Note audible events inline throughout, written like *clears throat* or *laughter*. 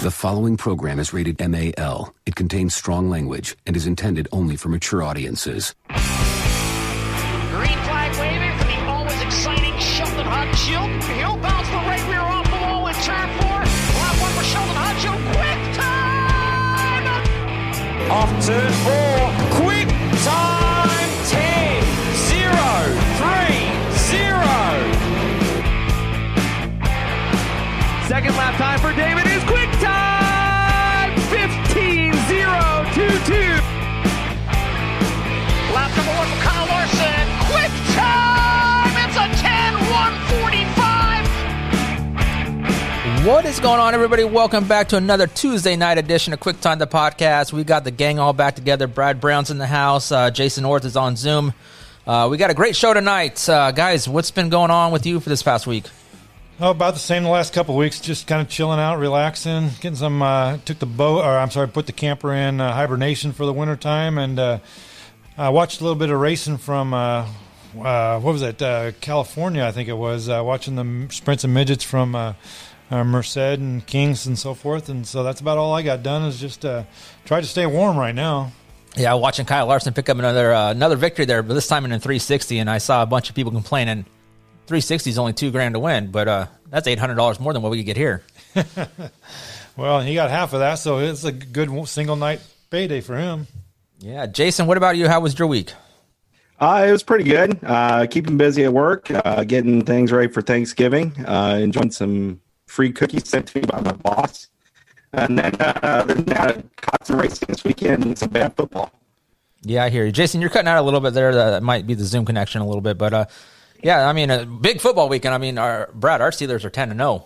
The following program is rated MAL. It contains strong language and is intended only for mature audiences. Green flag waving for the always exciting Sheldon Haudenschild. He'll bounce the right rear off the wall in turn four. Lap one for Sheldon Haudenschild. Quick time! Off turn four. What is going on, everybody? Welcome back to another Tuesday night edition of Quick Time the Podcast. We got the gang all back together. Brad Brown's in the house. Uh, Jason Orth is on Zoom. Uh, we got a great show tonight, uh, guys. What's been going on with you for this past week? Oh, about the same the last couple weeks. Just kind of chilling out, relaxing, getting some. Uh, took the boat, or I'm sorry, put the camper in uh, hibernation for the wintertime, and uh, I watched a little bit of racing from. What was it? Uh, California, I think it was. Watching the sprints and midgets from uh, Merced and Kings and so forth, and so that's about all I got done. Is just uh, try to stay warm right now. Yeah, watching Kyle Larson pick up another uh, another victory there, but this time in a 360, and I saw a bunch of people complaining 360 is only two grand to win, but uh, that's eight hundred dollars more than what we could get here. *laughs* Well, he got half of that, so it's a good single night payday for him. Yeah, Jason, what about you? How was your week? Uh, it was pretty good. Uh, keeping busy at work, uh, getting things ready for Thanksgiving, uh, enjoying some free cookies sent to me by my boss. And then, uh, other than that, caught some racing this weekend and some bad football. Yeah, I hear you, Jason. You're cutting out a little bit there. That might be the Zoom connection a little bit, but uh, yeah, I mean, a big football weekend. I mean, our Brad, our Steelers are ten to zero.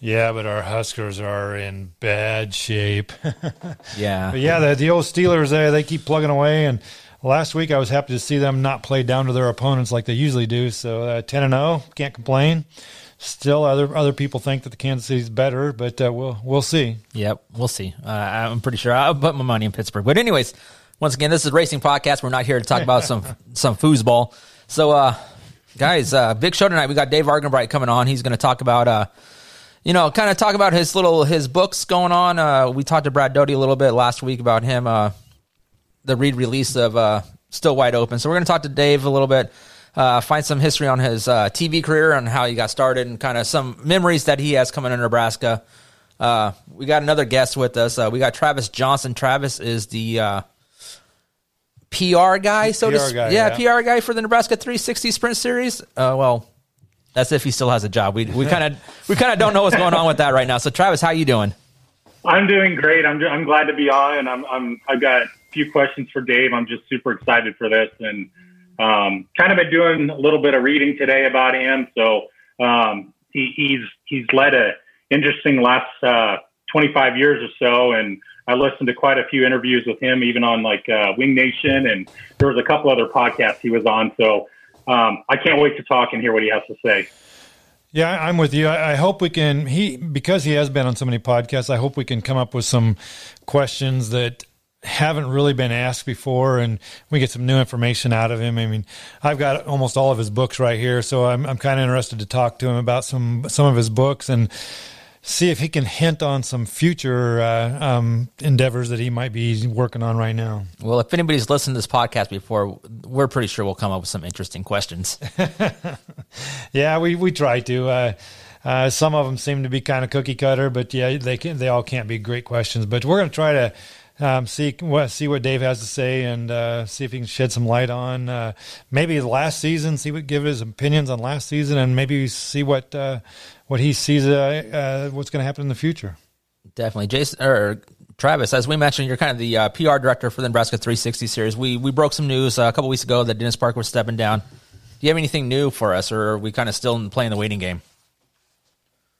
Yeah, but our Huskers are in bad shape. *laughs* Yeah, But yeah, the, the old Steelers, they, they keep plugging away. And last week I was happy to see them not play down to their opponents like they usually do. So uh, 10 and 0, can't complain. Still, other other people think that the Kansas City's better, but uh, we'll we'll see. Yep, we'll see. Uh, I'm pretty sure I'll put my money in Pittsburgh. But anyways, once again, this is a racing podcast. We're not here to talk about some *laughs* some foosball. So, uh, guys, uh, big show tonight. We got Dave Argenbright coming on. He's going to talk about, uh, you know, kind of talk about his little his books going on. Uh, we talked to Brad Doty a little bit last week about him, uh, the read release of uh, Still Wide Open. So we're going to talk to Dave a little bit. Uh, find some history on his uh, TV career and how he got started, and kind of some memories that he has coming to Nebraska. Uh, we got another guest with us. Uh, we got Travis Johnson. Travis is the uh, PR guy, so to PR speak. guy, yeah, yeah. PR guy for the Nebraska 360 Sprint Series. Uh, well, that's if he still has a job. We we kind of *laughs* we kind of don't know what's going on with that right now. So, Travis, how are you doing? I'm doing great. I'm I'm glad to be on, and I'm I'm I've got a few questions for Dave. I'm just super excited for this, and um, kind of been doing a little bit of reading today about him. So um, he, he's he's led a interesting last uh, 25 years or so, and I listened to quite a few interviews with him, even on like uh, Wing Nation, and there was a couple other podcasts he was on. So um, I can't wait to talk and hear what he has to say. Yeah, I'm with you. I, hope we can. He because he has been on so many podcasts. I hope we can come up with some questions that haven't really been asked before, and we get some new information out of him. I mean, I've got almost all of his books right here, so I'm I'm kind of interested to talk to him about some some of his books and see if he can hint on some future uh, um, endeavors that he might be working on right now. Well, if anybody's listened to this podcast before, we're pretty sure we'll come up with some interesting questions. *laughs* Yeah, we, we try to. Uh, uh, some of them seem to be kind of cookie cutter, but yeah, they can they all can't be great questions. But we're going to try to um, see what see what Dave has to say and uh, see if he can shed some light on uh, maybe last season. See what give his opinions on last season, and maybe see what uh, what he sees uh, uh, what's going to happen in the future. Definitely, Jason or Travis. As we mentioned, you're kind of the uh, PR director for the Nebraska 360 series. We we broke some news a couple weeks ago that Dennis Parker was stepping down. Do you have anything new for us, or are we kind of still playing the waiting game?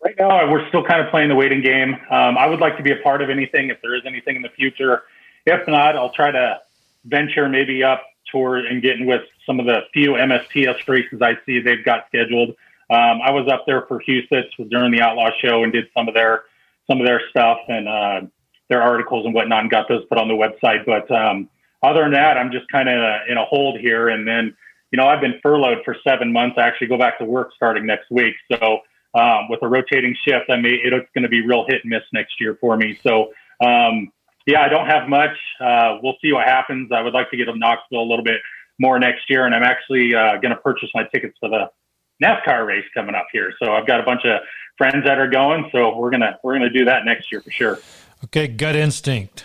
Right now, we're still kind of playing the waiting game. Um, I would like to be a part of anything if there is anything in the future. If not, I'll try to venture maybe up toward and getting with some of the few MSTS races I see they've got scheduled. Um, I was up there for Huset's during the Outlaw Show and did some of their some of their stuff and uh, their articles and whatnot, and got those put on the website. But um, other than that, I'm just kind of in a hold here. And then, you know, I've been furloughed for seven months. I actually go back to work starting next week, so um, with a rotating shift, I mean, it's going to be real hit and miss next year for me. So, um, yeah, I don't have much. Uh, we'll see what happens. I would like to get to Knoxville a little bit more next year, and I'm actually uh, going to purchase my tickets for the NASCAR race coming up here. So I've got a bunch of friends that are going, so we're gonna we're gonna do that next year for sure. Okay, gut instinct.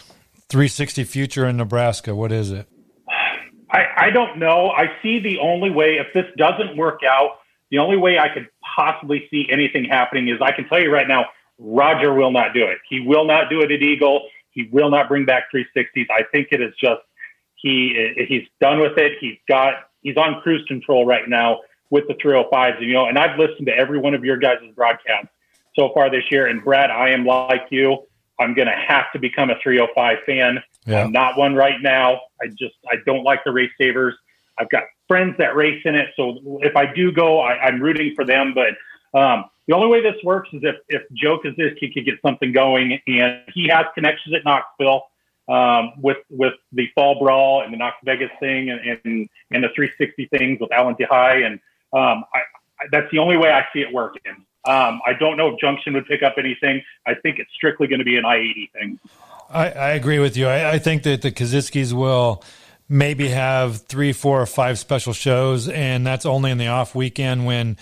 360 future in Nebraska. What is it? I, I don't know. I see the only way if this doesn't work out, the only way I could possibly see anything happening is I can tell you right now, Roger will not do it. He will not do it at Eagle. He will not bring back 360s. I think it is just he he's done with it. He's got he's on cruise control right now with the 305s. You know, and I've listened to every one of your guys' broadcasts so far this year. And Brad, I am like you. I'm going to have to become a 305 fan. Yeah. I'm not one right now. I just I don't like the race savers. I've got friends that race in it, so if I do go, I, am rooting for them. But um, the only way this works is if if Joe Kosiski could get something going, and he has connections at Knoxville um, with with the fall brawl and the Knox Vegas thing and and, and the 360 things with Alan DeHai, and um, I, I, that's the only way I see it working. Um, I don't know if Junction would pick up anything. I think it's strictly going to be an I-80 thing. I, I agree with you. I, I, think that the Kosiskis will maybe have three, four, or five special shows, and that's only in the off weekend when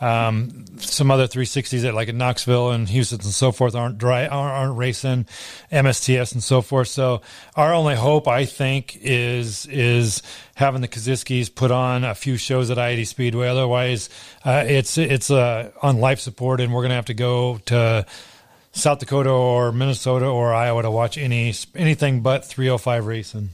um, some other 360s at like at Knoxville and Huset's and so forth aren't dry aren't, aren't racing MSTS and so forth. So our only hope, I think, is is having the Kosiskis put on a few shows at I-80 Speedway. Otherwise, uh, it's it's uh, on life support, and we're going to have to go to South Dakota or Minnesota or Iowa to watch any anything but 305 racing.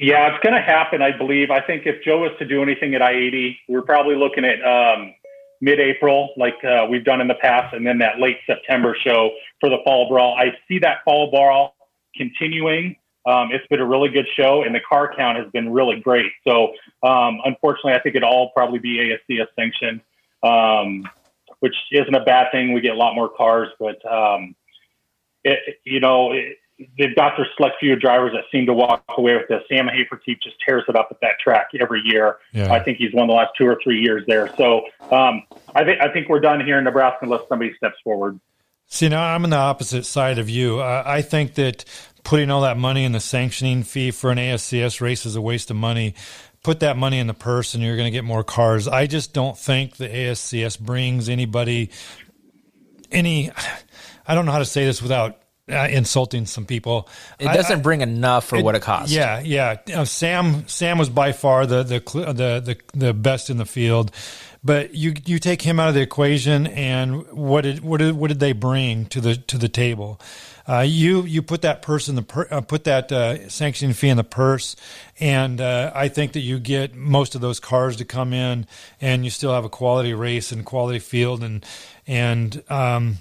Yeah, it's going to happen, I believe. I think if Joe was to do anything at I-80, we're probably looking at um, mid-April, like uh, we've done in the past, and then that late September show for the fall brawl. I see that fall brawl continuing. Um, it's been a really good show, and the car count has been really great. So, um, unfortunately, I think it all probably be ASCS sanctioned, um, which isn't a bad thing. We get a lot more cars, but um, it, you know, it, they've got their select few drivers that seem to walk away with this. Sam Hafertepe just tears it up at that track every year. Yeah. I think he's won the last two or three years there. So um, I think I think we're done here in Nebraska unless somebody steps forward. See, now I'm on the opposite side of you. Uh, I think that putting all that money in the sanctioning fee for an ASCS race is a waste of money. Put that money in the purse and you're going to get more cars. I just don't think the ASCS brings anybody any. I don't know how to say this without uh, insulting some people. It doesn't I, bring enough for it, what it costs. Yeah, yeah. Uh, Sam Sam was by far the, the the the the best in the field, but you you take him out of the equation, and what did what did what did they bring to the to the table? Uh, you you put that person the per, uh, put that uh, sanctioning fee in the purse, and uh, I think that you get most of those cars to come in, and you still have a quality race and quality field, and and um,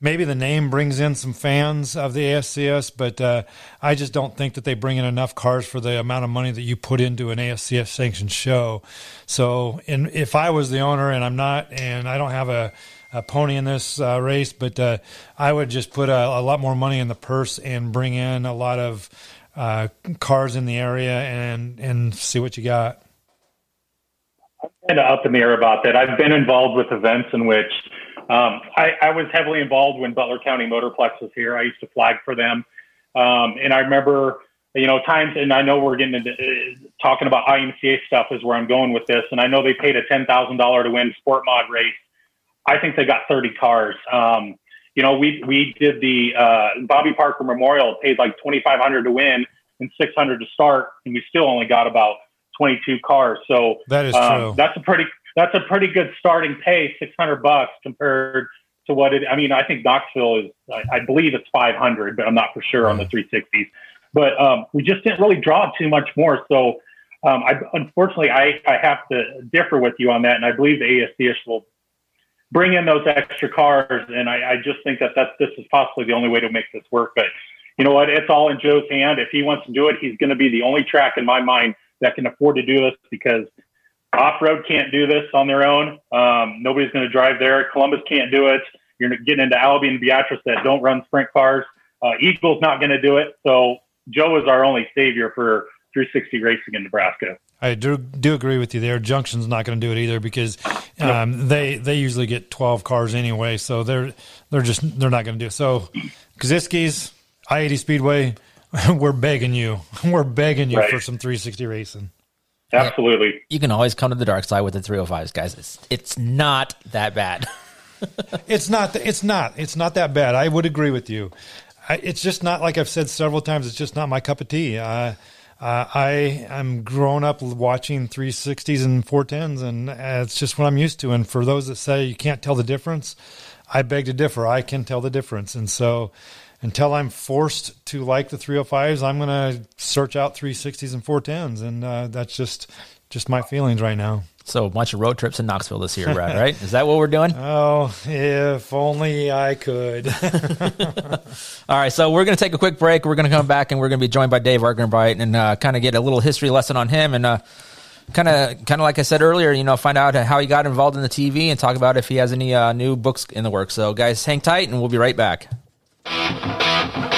maybe the name brings in some fans of the ASCS, but uh, I just don't think that they bring in enough cars for the amount of money that you put into an ASCS sanctioned show. So, if I was the owner, and I'm not, and I don't have a, a pony in this uh, race, but uh, I would just put a, a, lot more money in the purse and bring in a lot of uh, cars in the area and and see what you got. I'm kind of up in the air about that. I've been involved with events in which um, I, I, was heavily involved when Butler County Motorplex was here. I used to flag for them. Um, and I remember, you know, times, and I know we're getting into uh, talking about IMCA stuff is where I'm going with this. And I know they paid a $10,000 to win Sport Mod race. I think they got 30 cars. Um, you know, we, we did the uh, Bobby Parker Memorial, paid like 2,500 to win and 600 to start. And we still only got about 22 cars. So that is um, true. That's a pretty, that's a pretty good starting pay, 600 bucks compared to what it, I mean, I think Knoxville is, I, I believe it's 500, but I'm not for sure on the 360s. But um, we just didn't really draw too much more. So um, I, unfortunately, I, I have to differ with you on that. And I believe the ASCS will bring in those extra cars. And I, I just think that that's, this is possibly the only way to make this work. But you know what? It's all in Joe's hand. If he wants to do it, he's going to be the only track in my mind that can afford to do this because off road can't do this on their own. Um, nobody's going to drive there. Columbus can't do it. You're getting into Albion and Beatrice that don't run sprint cars. Uh, Eagle's not going to do it. So Joe is our only savior for 360 racing in Nebraska. I do, do agree with you there. Junction's not going to do it either because um, they they usually get twelve cars anyway, so they're they're just they're not going to do it. So Kosiski's I eighty Speedway, *laughs* we're begging you, *laughs* we're begging you Right. for some three sixty racing. Absolutely. You can always come to the dark side with the 305s, guys. It's, it's not that bad. *laughs* It's not. th- It's not. It's not that bad. I would agree with you. I, it's just not like I've said several times. It's just not my cup of tea. Uh, uh, I I'm grown up watching 360s and 410s, and uh, it's just what I'm used to. And for those that say you can't tell the difference, I beg to differ. I can tell the difference, and so until I'm forced to like the 305s, I'm going to search out 360s and 410s, and uh, that's just just my feelings right now. So a bunch of road trips in Knoxville this year, Brad, right? Is that what we're doing? *laughs* Oh, if only I could. *laughs* All right, so we're going to take a quick break. We're going to come back and we're going to be joined by Dave Argenbright and uh, kind of get a little history lesson on him and uh, kind of kind of like I said earlier, you know, find out how he got involved in the TV and talk about if he has any uh, new books in the works. So, guys, hang tight and we'll be right back. Thank you.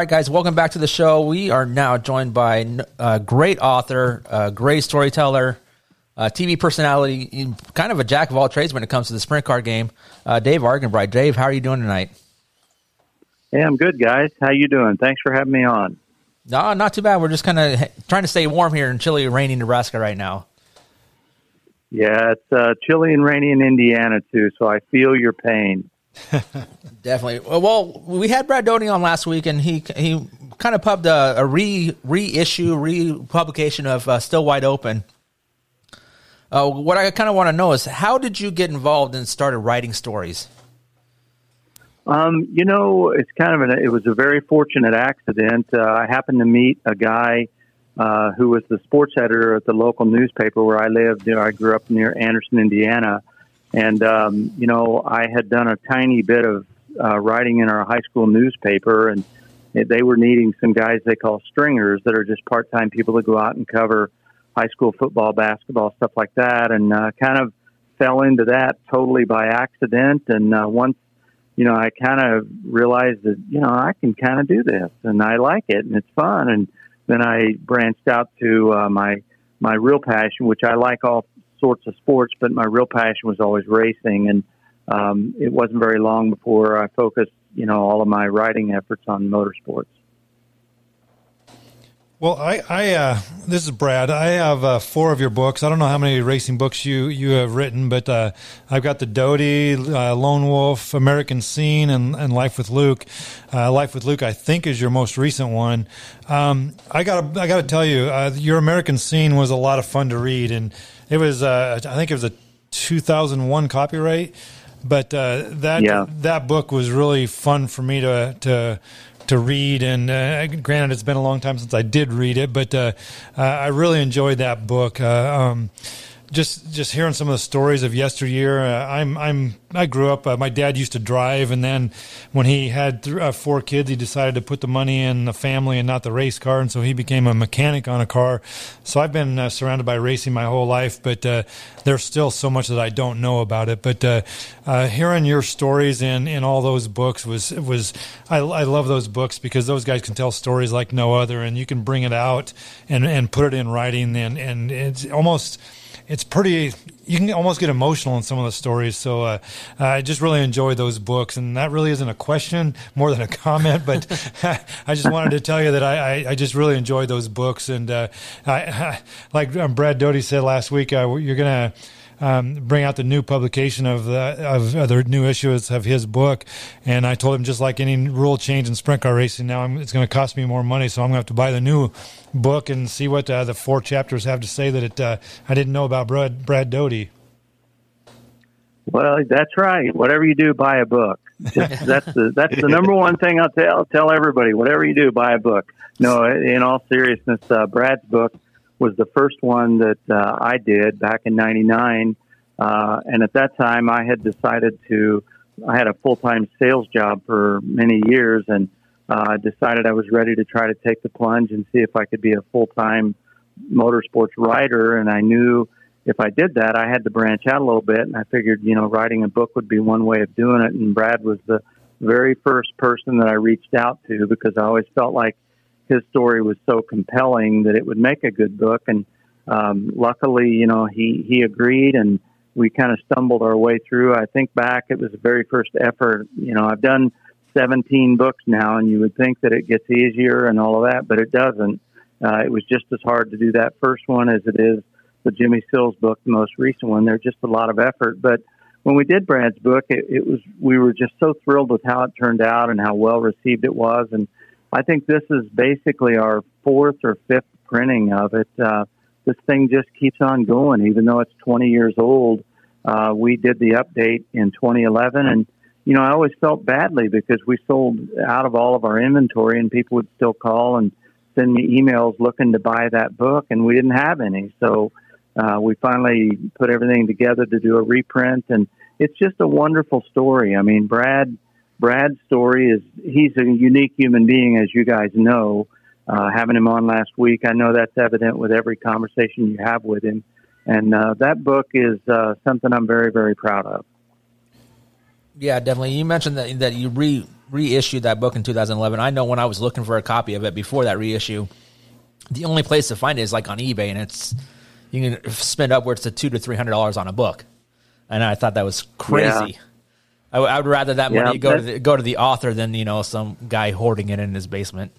Right, guys, welcome back to the show. We are now joined by a great author, a great storyteller, a TV personality, kind of a jack of all trades when it comes to the sprint car game, uh, Dave Argenbright. Dave, how are you doing tonight? Hey, I'm good, guys. How you doing? Thanks for having me on. No, not too bad. We're just kind of trying to stay warm here in chilly, rainy Nebraska right now. Yeah, it's uh, chilly and rainy in Indiana too, so I feel your pain. Definitely. Well, we had Brad Doty on last week, and he he kind of pubbed a, a re reissue, republication of uh, Still Wide Open. Uh, what I kind of want to know is how did you get involved and started writing stories? Um, you know, it's kind of an, it was a very fortunate accident. Uh, I happened to meet a guy uh, who was the sports editor at the local newspaper where I lived. You know, I grew up near Anderson, Indiana, and um, you know, I had done a tiny bit of uh, writing in our high school newspaper, and they were needing some guys they call stringers that are just part-time people that go out and cover high school football, basketball, stuff like that, and uh, kind of fell into that totally by accident. And uh, once you know, I kind of realized that, you know, I can kind of do this and I like it and it's fun. And then I branched out to uh, my, my real passion, which I like all sorts of sports, but my real passion was always racing. And um, it wasn't very long before I focused, you know, all of my writing efforts on motorsports. Well, I, I uh, this is Brad. I have uh, four of your books. I don't know how many racing books you, you have written, but uh, I've got the Doty, uh, Lone Wolf, American Scene, and, and Life with Luke. Uh, Life with Luke, I think, is your most recent one. Um, I got I got to tell you, uh, your American Scene was a lot of fun to read, and it was I think it was a 2001 copyright, but that Yeah. that book was really fun for me to to to read. And uh, granted, it's been a long time since I did read it, but uh, uh, I really enjoyed that book. Uh, um, just just hearing some of the stories of yesteryear. Uh, I'm I'm I grew up. Uh, my dad used to drive, and then when he had th- uh, four kids, he decided to put the money in the family and not the race car, and so he became a mechanic on a car. So I've been uh, surrounded by racing my whole life, but uh, there's still so much that I don't know about it. But uh, hearing your stories in in all those books was was I, I love those books because those guys can tell stories like no other, and you can bring it out and and put it in writing, and and it's almost it's pretty you can almost get emotional in some of the stories so uh, i just really enjoy those books and that really isn't a question more than a comment but *laughs* i just wanted to tell you that i, I, I just really enjoy those books and uh, I, *laughs* like um, brad doty said last week uh, you're gonna um, bring out the new publication of the of other new issues of his book, and I told him just like any rule change in sprint car racing, now I'm, it's going to cost me more money, so I'm going to have to buy the new book and see what uh, the four chapters have to say that it uh, I didn't know about Brad Brad Doty. Well, that's right. Whatever you do, buy a book. Just, *laughs* that's the that's the number one thing I'll tell tell everybody. Whatever you do, buy a book. No, in all seriousness, uh, Brad's book was the first one that uh, I did back in '99, uh, and at that time I had decided to. I had a full time sales job for many years, and uh, decided I was ready to try to take the plunge and see if I could be a full time motorsports writer. And I knew if I did that, I had to branch out a little bit. And I figured, you know, writing a book would be one way of doing it. And Brad was the very first person that I reached out to because I always felt like his story was so compelling that it would make a good book. And um, luckily, you know, he, he agreed and we kind of stumbled our way through. I think back, it was the very first effort. You know, I've done 17 books now, and you would think that it gets easier and all of that, but it doesn't. Uh, it was just as hard to do that first one as it is the Jimmy Sills book, the most recent one. There's just a lot of effort. But when we did Brad's book, it, it was we were just so thrilled with how it turned out and how well received it was. And I think this is basically our fourth or fifth printing of it. Uh, this thing just keeps on going, even though it's 20 years old. Uh, we did the update in 2011, and you know I always felt badly because we sold out of all of our inventory, and people would still call and send me emails looking to buy that book, and we didn't have any. So uh, we finally put everything together to do a reprint, and it's just a wonderful story. I mean, Brad Brad's story is he's a unique human being, as you guys know. Uh, having him on last week, I know that's evident with every conversation you have with him. And uh, that book is uh, something I'm very, very proud of. Yeah, definitely. You mentioned that that you re reissued that book in 2011. I know when I was looking for a copy of it before that reissue, the only place to find it is like on eBay, and it's you can spend upwards to two to three hundred dollars on a book, and I thought that was crazy. I, would- rather that Yeah, money go to the, go to the author than you know some guy hoarding it in his basement.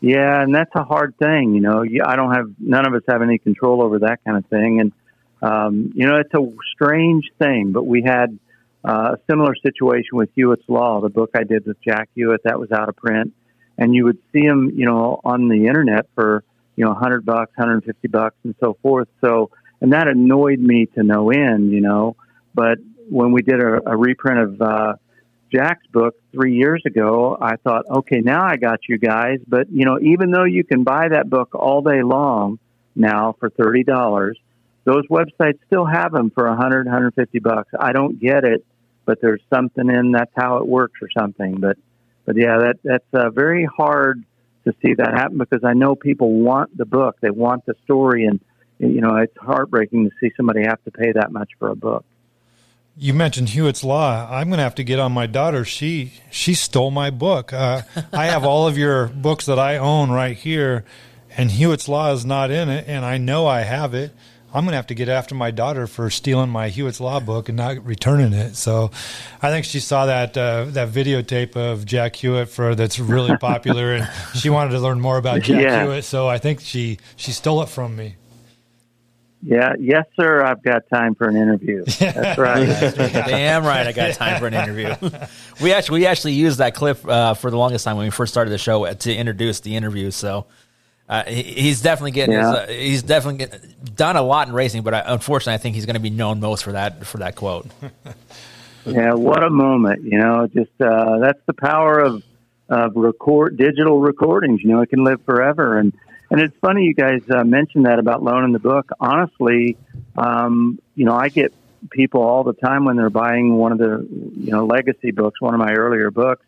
Yeah, and that's a hard thing. You know, I don't have none of us have any control over that kind of thing, and um, you know, it's a strange thing. But we had uh, a similar situation with Hewitt's Law, the book I did with Jack Hewitt that was out of print, and you would see him, you know, on the internet for you know, hundred bucks, hundred and fifty bucks, and so forth. So, and that annoyed me to no end. You know, but when we did a, a reprint of uh, Jack's book three years ago, I thought, okay, now I got you guys. But you know, even though you can buy that book all day long now for thirty dollars, those websites still have them for a hundred, hundred fifty bucks. I don't get it, but there's something in that's how it works or something. But but yeah, that that's uh, very hard to see that happen because I know people want the book, they want the story, and you know, it's heartbreaking to see somebody have to pay that much for a book. You mentioned Hewitt's Law. I'm going to have to get on my daughter. She she stole my book. Uh, I have all of your books that I own right here, and Hewitt's Law is not in it, and I know I have it. I'm going to have to get after my daughter for stealing my Hewitt's Law book and not returning it. So, I think she saw that uh, that videotape of Jack Hewitt for that's really popular, and she wanted to learn more about Jack *laughs* Yeah. Hewitt. So, I think she she stole it from me. Yeah, yes, sir. I've got time for an interview. *laughs* That's right. Damn right, I got time for an interview. we actually we actually used that clip uh, for the longest time when we first started the show to introduce the interview. So. Uh, he, he's definitely getting. His, uh, he's definitely getting, done a lot in racing, but I, unfortunately, I think he's going to be known most for that for that quote. *laughs* Yeah, what a moment! You know, just uh, that's the power of of record digital recordings. You know, it can live forever. And and it's funny you guys uh, mentioned that about loaning the book. Honestly, um, you know, I get people all the time when they're buying one of the you know legacy books, one of my earlier books.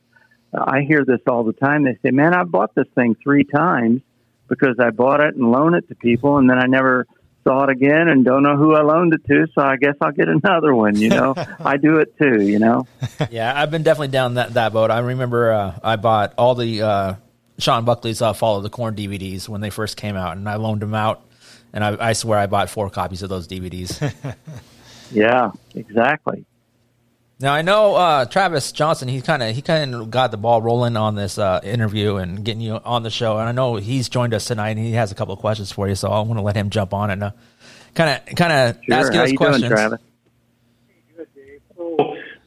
I hear this all the time. They say, "Man, I bought this thing three times because I bought it and loaned it to people, and then I never." Saw it again and don't know who I loaned it to, so I guess I'll get another one. You know, *laughs* I do it too. You know, yeah, I've been definitely down that, that boat. I remember uh, I bought all the uh, Sean Buckley's uh, Follow the Corn DVDs when they first came out, and I loaned them out. And I, I swear I bought four copies of those DVDs. *laughs* Yeah, exactly. now I know uh, Travis Johnson. He kind of he kind of got the ball rolling on this uh, interview and getting you on the show. And I know he's joined us tonight, and he has a couple of questions for you. So I want to let him jump on and kind of kind of Sure. ask you How those you questions. doing, Travis?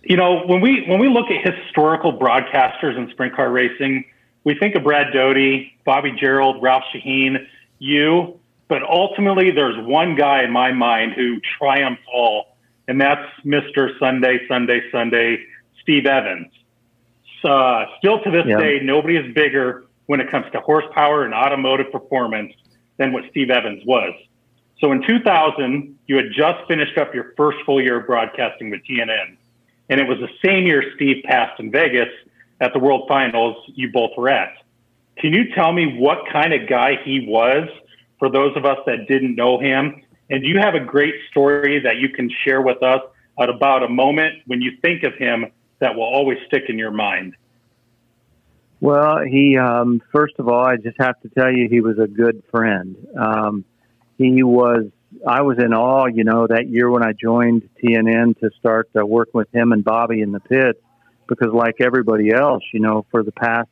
You know, when we when we look at historical broadcasters in sprint car racing, we think of Brad Doty, Bobby Gerould, Ralph Shaheen, you, but ultimately there's one guy in my mind who triumphs all, and that's Mr. Sunday, Sunday, Sunday, Steve Evans. Uh, still to this Yeah. day, nobody is bigger when it comes to horsepower and automotive performance than what Steve Evans was. So in 2000, you had just finished up your first full year of broadcasting with TNN. And it was the same year Steve passed in Vegas at the World Finals you both were at. Can you tell me what kind of guy he was for those of us that didn't know him? And do you have a great story that you can share with us about a moment when you think of him that will always stick in your mind? Well, he um, first of all, I just have to tell you, he was a good friend. Um, he was. I was in awe, you know, that year when I joined TNN to start uh, working with him and Bobby in the pits, because like everybody else, you know, for the past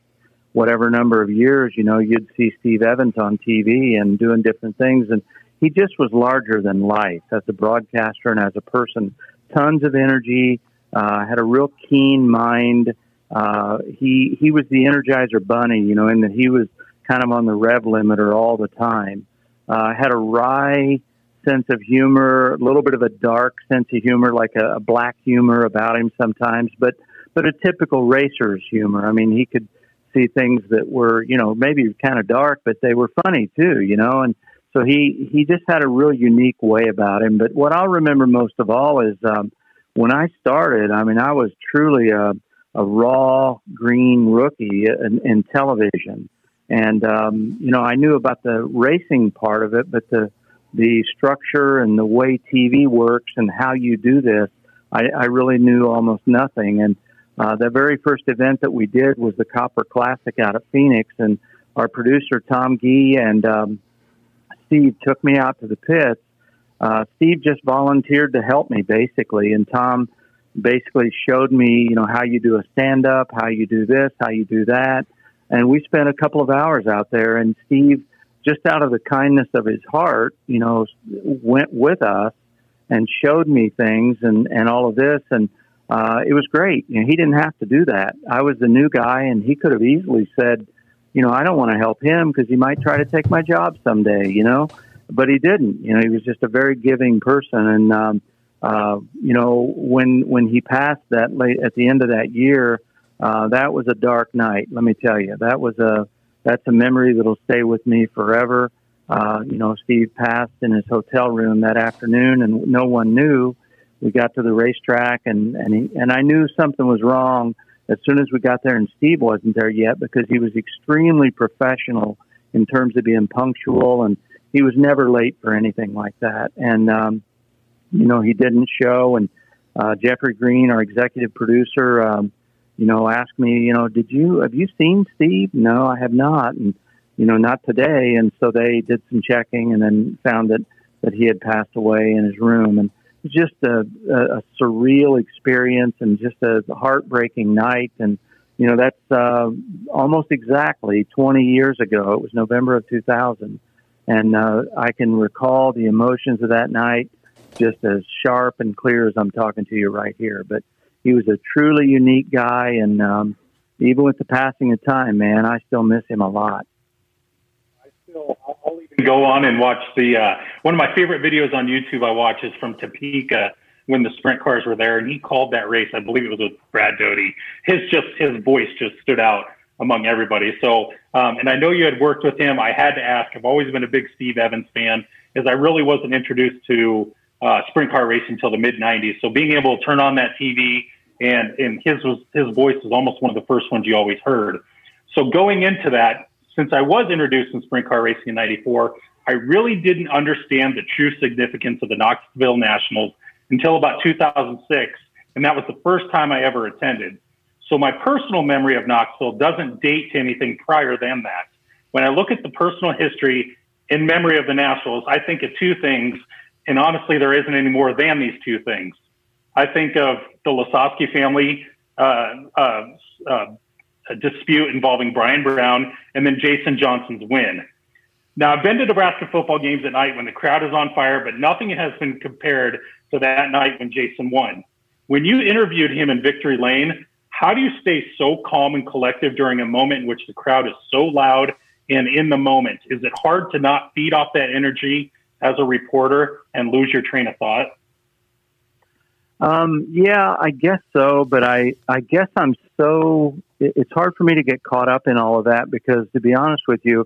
whatever number of years, you know, you'd see Steve Evans on TV and doing different things, and he just was larger than life as a broadcaster and as a person. Tons of energy, uh, had a real keen mind. Uh, he he was the Energizer Bunny, you know, in that he was kind of on the rev limiter all the time. Uh, had a wry sense of humor, a little bit of a dark sense of humor, like a, a black humor about him sometimes, but but a typical racer's humor. I mean, he could see things that were, you know, maybe kind of dark, but they were funny too, you know, and so he he just had a real unique way about him. But what I'll remember most of all is um, when I started. I mean, I was truly a a raw green rookie in, in television, and um, you know, I knew about the racing part of it, but the the structure and the way TV works and how you do this, I, I really knew almost nothing. And uh, the very first event that we did was the Copper Classic out of Phoenix, and our producer Tom Gee and um, Steve took me out to the pits. Uh, Steve just volunteered to help me basically, and Tom basically showed me, you know, how you do a stand up, how you do this, how you do that. And we spent a couple of hours out there and Steve, just out of the kindness of his heart, you know, went with us and showed me things and, and all of this. And, uh, it was great. Know, he didn't have to do that. I was the new guy and he could have easily said, you know, I don't want to help him because he might try to take my job someday, you know, but he didn't, you know, he was just a very giving person. And, um, uh, you know, when, when he passed that late at the end of that year, uh, that was a dark night. Let me tell you, that was a, that's a memory that'll stay with me forever. Uh, you know, Steve passed in his hotel room that afternoon and no one knew. We got to the racetrack and, and he, and I knew something was wrong as soon as we got there and Steve wasn't there yet because he was extremely professional in terms of being punctual and he was never late for anything like that. And, um, you know, he didn't show and, uh, Jeffrey Green, our executive producer, um, you know, asked me, you know, did you, have you seen Steve? No, I have not. And, you know, not today. And so they did some checking and then found that, that he had passed away in his room. And just a, a, surreal experience and just a heartbreaking night. And, you know, that's uh, almost exactly 20 years ago. It was November of 2000. And uh, I can recall the emotions of that night just as sharp and clear as I'm talking to you right here. But he was a truly unique guy. And um, even with the passing of time, man, I still miss him a lot. Go on and watch the uh, one of my favorite videos on YouTube. I watch is from Topeka when the sprint cars were there, and he called that race. I believe it was with Brad Doty. His just his voice just stood out among everybody. So, um, and I know you had worked with him. I had to ask. I've always been a big Steve Evans fan, as I really wasn't introduced to uh, sprint car racing until the mid '90s. So, being able to turn on that TV and and his was his voice was almost one of the first ones you always heard. So, going into that, since I was introduced in sprint car racing in 94, I really didn't understand the true significance of the Knoxville Nationals until about 2006. And that was the first time I ever attended. So my personal memory of Knoxville doesn't date to anything prior than that. When I look at the personal history in memory of the Nationals, I think of two things. And honestly, there isn't any more than these two things. I think of the Lasoski family, uh, uh, uh, a dispute involving Brian Brown and then Jason Johnson's win. Now, I've been to Nebraska football games at night when the crowd is on fire, but nothing has been compared to that night when Jason won. When you interviewed him in Victory Lane, how do you stay so calm and collective during a moment in which the crowd is so loud and in the moment? Is it hard to not feed off that energy as a reporter and lose your train of thought? Um, yeah, I guess so, but I, I guess I'm so, it's hard for me to get caught up in all of that because to be honest with you,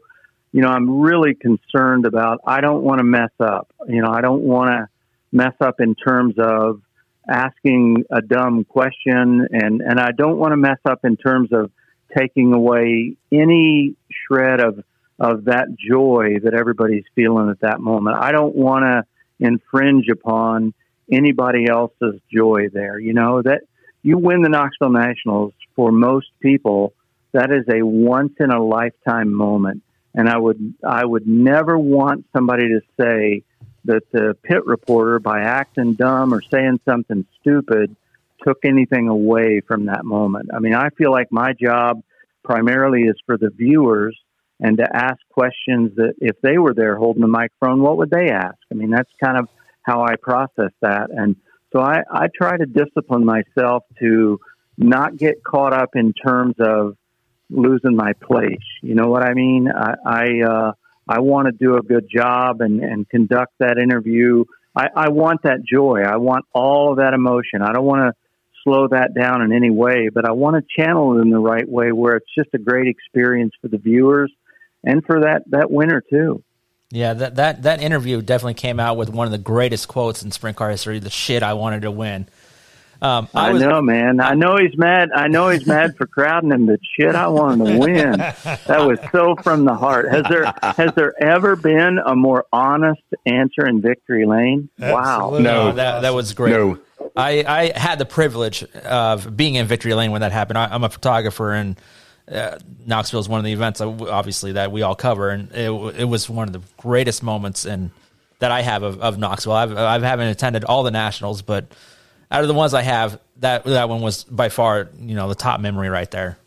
you know, I'm really concerned about, I don't want to mess up. You know, I don't want to mess up in terms of asking a dumb question and, and I don't want to mess up in terms of taking away any shred of, of that joy that everybody's feeling at that moment. I don't want to infringe upon anybody else's joy there. You know, that you win the Knoxville Nationals for most people, that is a once in a lifetime moment. And I would, I would never want somebody to say that the pit reporter, by acting dumb or saying something stupid, took anything away from that moment. I mean, I feel like my job primarily is for the viewers and to ask questions that if they were there holding the microphone, what would they ask? I mean, that's kind of how I process that. And so I, I try to discipline myself to not get caught up in terms of losing my place. You know what I mean? I, I, uh, I want to do a good job and, and conduct that interview. I, I want that joy. I want all of that emotion. I don't want to slow that down in any way, but I want to channel it in the right way where it's just a great experience for the viewers and for that, that winner too. Yeah, that, that that interview definitely came out with one of the greatest quotes in sprint car history. The shit I wanted to win. Um, I, was, know, man. I know he's mad. I know he's mad for crowding him, but shit, I wanted to win. That was so from the heart. Has there has there ever been a more honest answer in victory lane? Wow. No, that that was great. No. I, I had the privilege of being in Victory Lane when that happened. I, I'm a photographer, and uh, Knoxville is one of the events, uh, obviously, that we all cover, and it, it was one of the greatest moments in that I have of, of Knoxville. I've, I haven't attended all the nationals, but out of the ones I have, that that one was by far you know the top memory right there.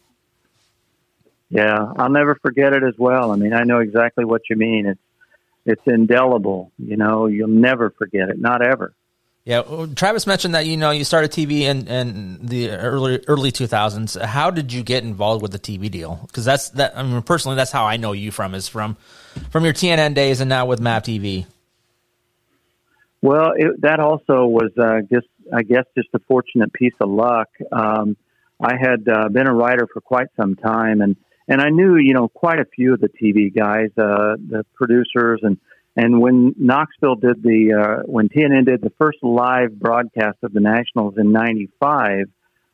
Yeah, I'll never forget it as well. I mean, I know exactly what you mean. It's it's indelible. You know, you'll never forget it. Not ever. Yeah, Travis mentioned that you know you started TV in, in the early early two thousands. How did you get involved with the TV deal? Because that's that. I mean, personally, that's how I know you from is from from your TNN days and now with MAVTV. Well, it, that also was uh, just, I guess, just a fortunate piece of luck. Um, I had uh, been a writer for quite some time, and and I knew, you know, quite a few of the TV guys, uh, the producers, and and when Knoxville did the uh, when TNN did the first live broadcast of the Nationals in '95,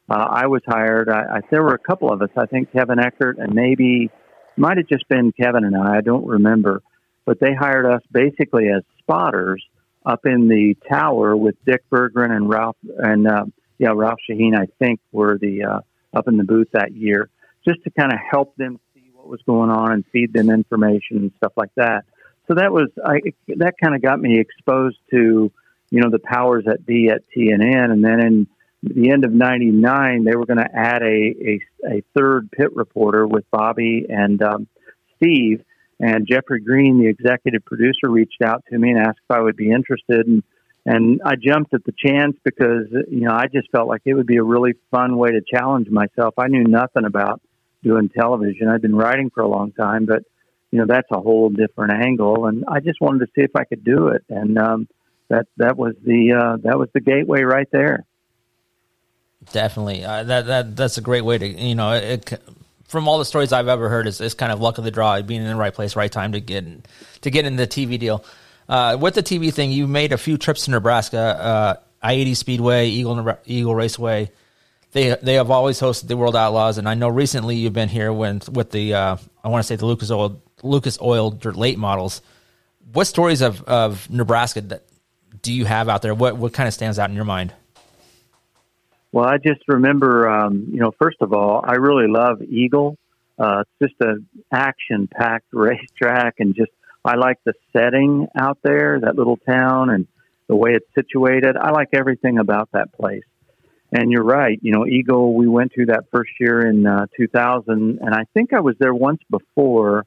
uh, I was hired. I, I, there were a couple of us. I think Kevin Eckert and maybe might have just been Kevin and I. I don't remember, but they hired us basically as spotters up in the tower with Dick Berggren and Ralph and uh, yeah Ralph Shaheen. I think were the uh, up in the booth that year just to kind of help them see what was going on and feed them information and stuff like that. So that was I, that kind of got me exposed to you know the powers that be at TNN, and then in the end of '99 they were going to add a, a, a third pit reporter with Bobby and um, Steve. And Jeffrey Green, the executive producer, reached out to me and asked if I would be interested. And and I jumped at the chance because you know I just felt like it would be a really fun way to challenge myself. I knew nothing about doing television. I'd been writing for a long time, but you know that's a whole different angle, and I just wanted to see if I could do it, and um, that that was the uh, that was the gateway right there. Definitely, uh, that that that's a great way to you know it, from all the stories I've ever heard, it's, it's kind of luck of the draw, being in the right place, right time to get in, to get in the TV deal. Uh, with the TV thing, you made a few trips to Nebraska, uh, I eighty Speedway, Eagle Eagle Raceway. They they have always hosted the World Outlaws, and I know recently you've been here when with the uh, I want to say the Lucas Oil Lucas Oil late models. What stories of, of Nebraska that do you have out there? What what kind of stands out in your mind? Well, I just remember, um, you know, first of all, I really love Eagle. Uh, it's just an action-packed *laughs* racetrack, and just I like the setting out there, that little town, and the way it's situated. I like everything about that place. And you're right, you know, Eagle. We went to that first year in uh, 2000, and I think I was there once before.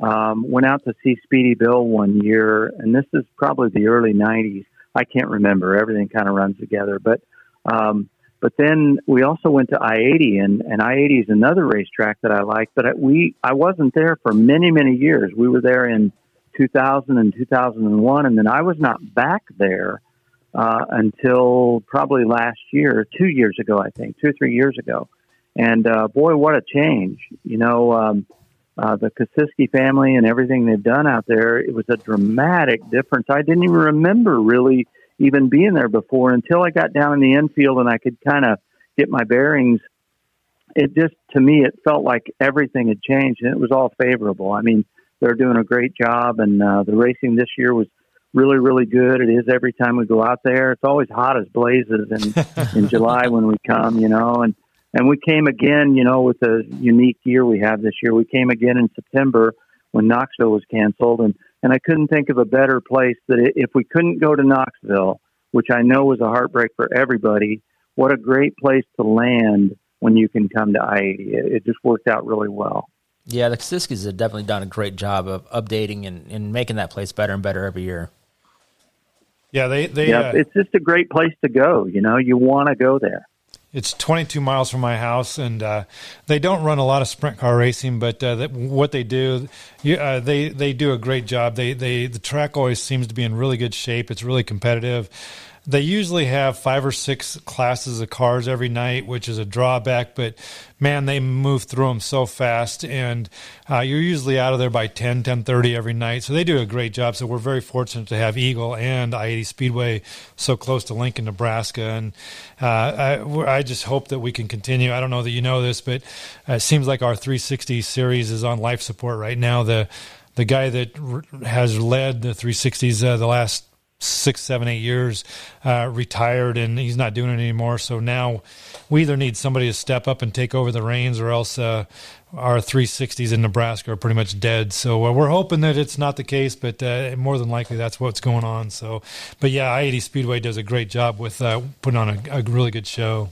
Um, went out to see Speedy Bill one year, and this is probably the early '90s. I can't remember. Everything kind of runs together, but. Um, but then we also went to I-80, and, and I-80 is another racetrack that I like. But I, we, I wasn't there for many, many years. We were there in 2000 and 2001, and then I was not back there uh, until probably last year, two years ago, I think, two or three years ago. And uh, boy, what a change! You know, um, uh, the Kosiski family and everything they've done out there. It was a dramatic difference. I didn't even remember really even being there before until I got down in the infield and I could kind of get my bearings. It just, to me, it felt like everything had changed and it was all favorable. I mean, they're doing a great job and uh, the racing this year was really, really good. It is every time we go out there. It's always hot as blazes in, in *laughs* July when we come, you know, and, and we came again, you know, with the unique year we have this year. We came again in September when Knoxville was canceled and, and I couldn't think of a better place that if we couldn't go to Knoxville, which I know was a heartbreak for everybody, what a great place to land when you can come to I 80. It, it just worked out really well. Yeah, the Kosiskis have definitely done a great job of updating and, and making that place better and better every year. Yeah, they they Yeah, uh, it's just a great place to go. You know, you want to go there. It's 22 miles from my house, and uh, they don't run a lot of sprint car racing. But uh, that, what they do, you, uh, they they do a great job. They they the track always seems to be in really good shape. It's really competitive. They usually have five or six classes of cars every night, which is a drawback. But man, they move through them so fast, and uh, you're usually out of there by 10, 10.30 every night. So they do a great job. So we're very fortunate to have Eagle and I-80 Speedway so close to Lincoln, Nebraska. And uh, I, I just hope that we can continue. I don't know that you know this, but it seems like our 360 series is on life support right now. The the guy that has led the 360s uh, the last six, seven, eight years, uh, retired, and he's not doing it anymore. So now we either need somebody to step up and take over the reins, or else uh, our 360s in Nebraska are pretty much dead. So uh, we're hoping that it's not the case, but uh, more than likely that's what's going on. So, but yeah, I 80 Speedway does a great job with uh, putting on a, a really good show.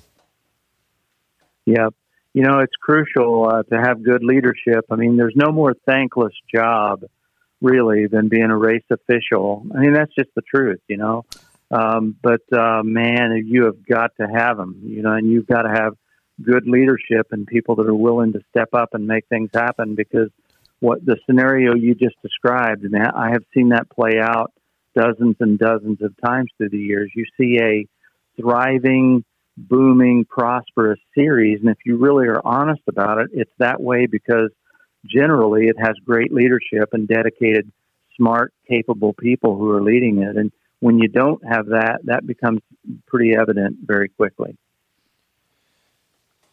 Yeah. You know, it's crucial uh, to have good leadership. I mean, there's no more thankless job, really, than being a race official. I mean, that's just the truth, you know. Um, but uh, man, you have got to have them, you know, and you've got to have good leadership and people that are willing to step up and make things happen. Because what the scenario you just described, and I have seen that play out dozens and dozens of times through the years. You see a thriving, booming, prosperous series, and if you really are honest about it, it's that way because generally it has great leadership and dedicated, smart, capable people who are leading it. And when you don't have that, that becomes pretty evident very quickly.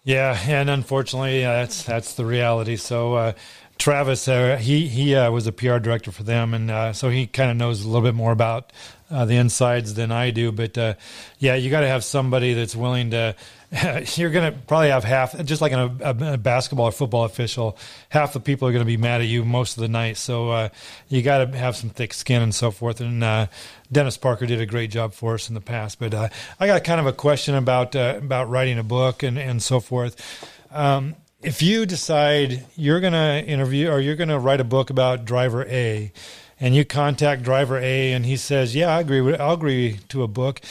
Yeah, and unfortunately, uh, that's that's the reality. So uh, Travis, uh, he he uh, was a PR director for them, and uh, so he kind of knows a little bit more about uh, the insides than I do. But uh, yeah, you got to have somebody that's willing to. *laughs* You're going to probably have half, just like a, a basketball or football official, half the people are going to be mad at you most of the night. So uh, you got to have some thick skin and so forth. And Dennis Parker did a great job for us in the past. But I got kind of a question about about writing a book and and so forth. Um, if you decide you're going to interview or you're going to write a book about driver A, and you contact driver A, and he says, "Yeah, I agree. I'll agree to a book."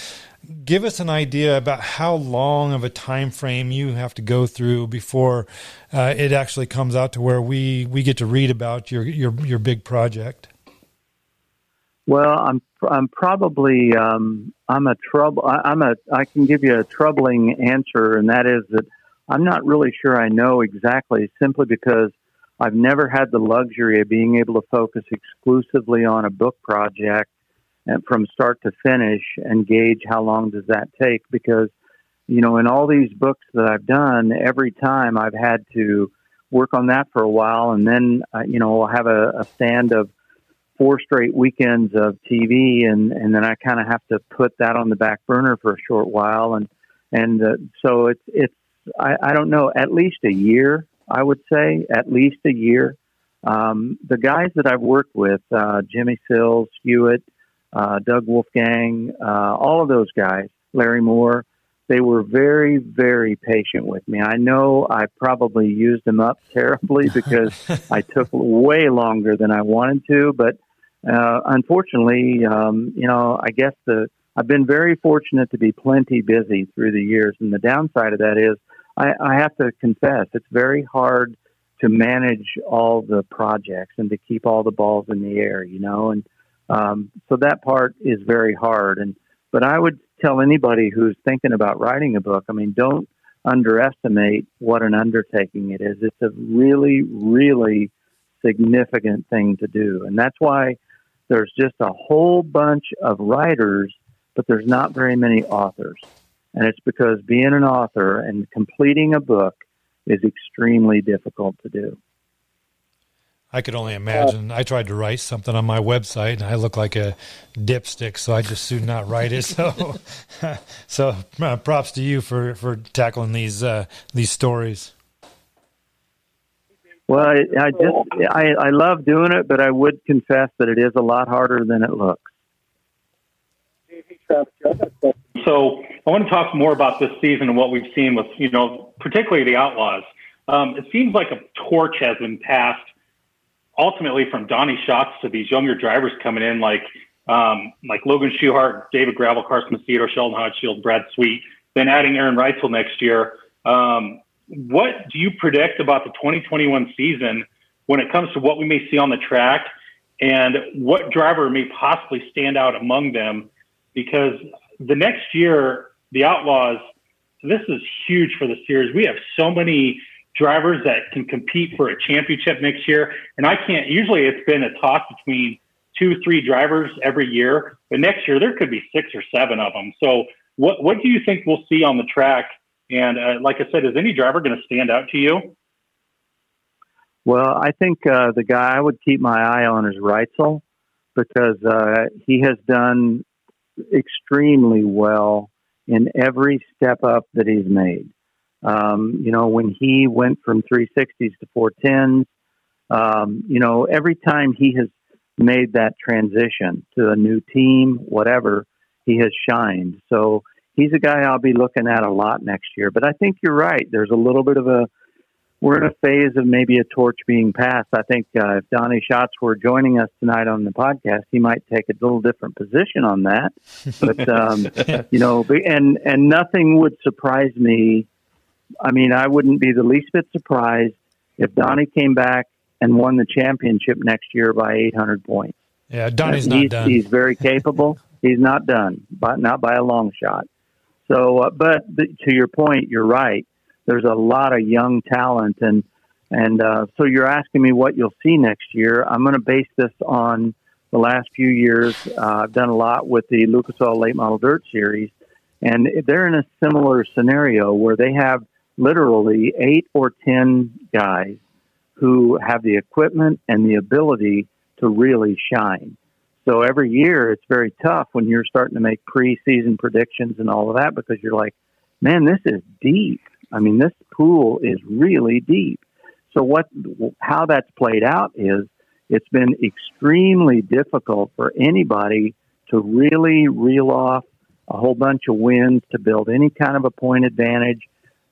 Give us an idea about how long of a time frame you have to go through before uh, it actually comes out to where we we get to read about your your your big project. Well, I'm I'm probably um, I'm a trouble. I'm a I can give you a troubling answer, and that is that I'm not really sure I know exactly, simply because I've never had the luxury of being able to focus exclusively on a book project and from start to finish and gauge how long does that take. Because you know in all these books that I've done every time I've had to work on that for a while and then uh, you know I'll have a, a stand of four straight weekends of TV and and then I kind of have to put that on the back burner for a short while. And and uh, so it's it's I, I don't know at least a year I would say at least a year um, the guys that I've worked with uh, Jimmy Sills Hewitt uh, Doug Wolfgang, uh, all of those guys, Larry Moore, they were very, very patient with me. I know I probably used them up *laughs* terribly because *laughs* I took way longer than I wanted to, but uh, unfortunately, um, you know, I guess the I've been very fortunate to be plenty busy through the years, and the downside of that is I, I have to confess it's very hard to manage all the projects and to keep all the balls in the air, you know, and um, so that part is very hard. And but I would tell anybody who's thinking about writing a book, I mean, don't underestimate what an undertaking it is. It's a really, really significant thing to do, and that's why there's just a whole bunch of writers, but there's not very many authors. And it's because being an author and completing a book is extremely difficult to do. I could only imagine. I tried to write something on my website, and I look like a dipstick, so I just soon not write it. *laughs* So, *laughs* so uh, props to you for for tackling these uh, these stories. Well, I, I just I, I love doing it, but I would confess that it is a lot harder than it looks. So I want to talk more about this season and what we've seen with, you know, particularly the Outlaws. Um, it seems like a torch has been passed ultimately from Donny Schatz to these younger drivers coming in, like um, like Logan Schuchart, David Gravel, Carson Macedo, Sheldon Haudenschild, Brad Sweet, then adding Aaron Reutzel next year. Um, what do you predict about the 2021 season when it comes to what we may see on the track, and what driver may possibly stand out among them? Because the next year, the Outlaws, this is huge for the series. We have so many drivers that can compete for a championship next year. And I can't, usually it's been a toss between two, three drivers every year, but next year there could be six or seven of them. So what, what do you think we'll see on the track? And uh, like I said, is any driver going to stand out to you? Well, I think uh, the guy I would keep my eye on is Reutzel because uh, he has done extremely well in every step up that he's made. Um, you know, when he went from 360s to 410s, um, you know, every time he has made that transition to a new team, whatever, he has shined. So he's a guy I'll be looking at a lot next year. But I think you're right. There's a little bit of a we're in a phase of maybe a torch being passed. I think uh, if Donny Schatz were joining us tonight on the podcast, he might take a little different position on that. But um, *laughs* you know, and and nothing would surprise me. I mean, I wouldn't be the least bit surprised if Donny came back and won the championship next year by 800 points. Yeah, Donny's he's, not done. He's very capable. *laughs* he's not done, but not by a long shot. So, uh, but to your point, you're right. There's a lot of young talent, and and uh, so you're asking me what you'll see next year. I'm going to base this on the last few years. Uh, I've done a lot with the Lucas Oil Late Model Dirt Series, and they're in a similar scenario where they have literally eight or ten guys who have the equipment and the ability to really shine. So every year it's very tough when you're starting to make preseason predictions and all of that because you're like, man, this is deep. I mean, this pool is really deep. So what, how that's played out is it's been extremely difficult for anybody to really reel off a whole bunch of wins to build any kind of a point advantage.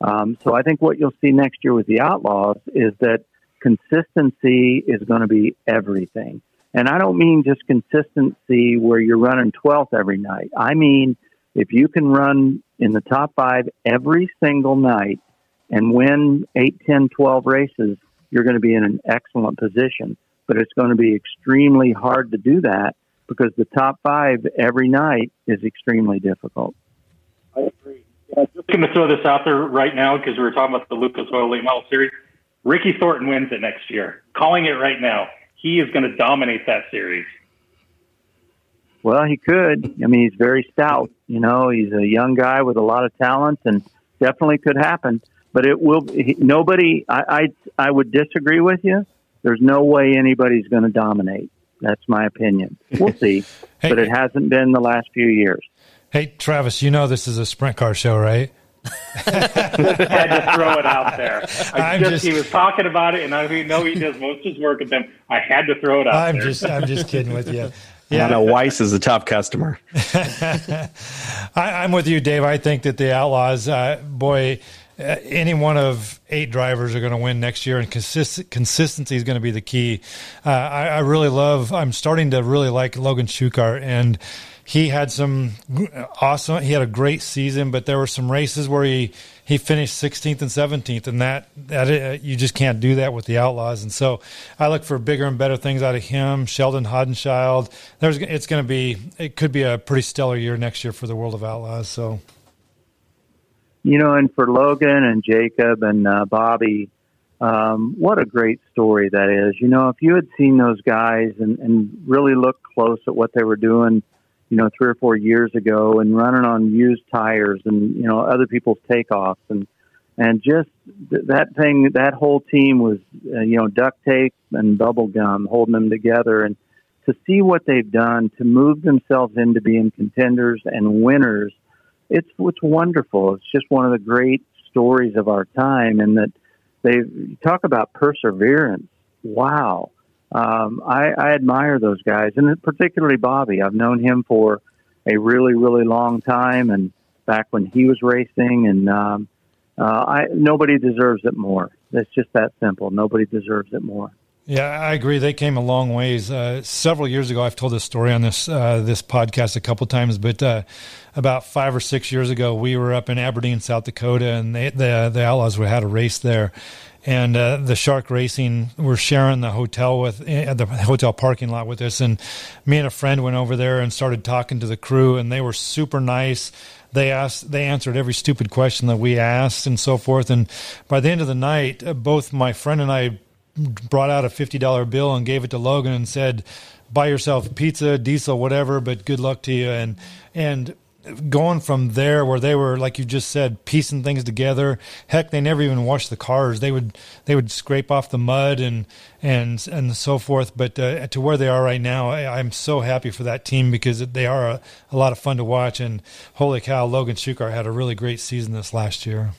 Um, so I think what you'll see next year with the Outlaws is that consistency is going to be everything. And I don't mean just consistency where you're running 12th every night. I mean, if you can run in the top five every single night and win 8, 10, 12 races, you're going to be in an excellent position. But it's going to be extremely hard to do that because the top five every night is extremely difficult. I agree. I'm just going to throw this out there right now because we were talking about the Lucas Oil Model Series. Ricky Thornton wins it next year. Calling it right now. He is going to dominate that series. Well, he could. I mean, he's very stout. You know, he's a young guy with a lot of talent, and definitely could happen. But it will. He, nobody. I, I I would disagree with you. There's no way anybody's going to dominate. That's my opinion. We'll *laughs* see, Hey. but it hasn't been the last few years. Hey, Travis, you know this is a sprint car show, right? Had to throw it out there. I I'm just, just- he was talking about it, and I know he does most of his work with them. I had to throw it out I'm there. just, I'm just kidding with you. *laughs* Yeah, no, Weiss is a tough customer. *laughs* I, I'm with you, Dave. I think that the Outlaws, uh, boy, uh, any one of eight drivers are going to win next year, and consist- consistency is going to be the key. Uh, I, I really love. I'm starting to really like Logan Schuchart, and he had some awesome. He had a great season, but there were some races where he he finished 16th and 17th, and that that uh, you just can't do that with the Outlaws. And so I look for bigger and better things out of him. Sheldon Haudenschild. There's it's going to be it could be a pretty stellar year next year for the World of Outlaws. So. You know, and for Logan and Jacob and uh, Bobby, um, what a great story that is. You know, if you had seen those guys and, and really looked close at what they were doing, you know, three or four years ago and running on used tires and, you know, other people's takeoffs and, and just th- that thing, that whole team was, uh, you know, duct tape and bubble gum holding them together. And to see what they've done to move themselves into being contenders and winners, it's it's wonderful. It's just one of the great stories of our time, and that they talk about perseverance. Wow, um, I, I admire those guys, and particularly Bobby. I've known him for a really really long time, and back when he was racing, and um, uh, I nobody deserves it more. It's just that simple. Nobody deserves it more. Yeah, I agree. They came a long ways. Uh, several years ago, I've told this story on this uh, this podcast a couple times, but uh, about five or six years ago, we were up in Aberdeen, South Dakota, and they, the the Outlaws had a race there, and uh, the Shark Racing were sharing the hotel with uh, the hotel parking lot with us, and me and a friend went over there and started talking to the crew, and they were super nice. They asked they answered every stupid question that we asked and so forth. And by the end of the night uh, both my friend and i brought out a $50 bill and gave it to logan and said buy yourself pizza diesel whatever but good luck to you. And and going from there where they were like you just said piecing things together. Heck they never even washed the cars. They would they would scrape off the mud and and and so forth. But uh, to where they are right now I, i'm so happy for that team because they are a, a lot of fun to watch. And holy cow logan Schuchart had a really great season this last year.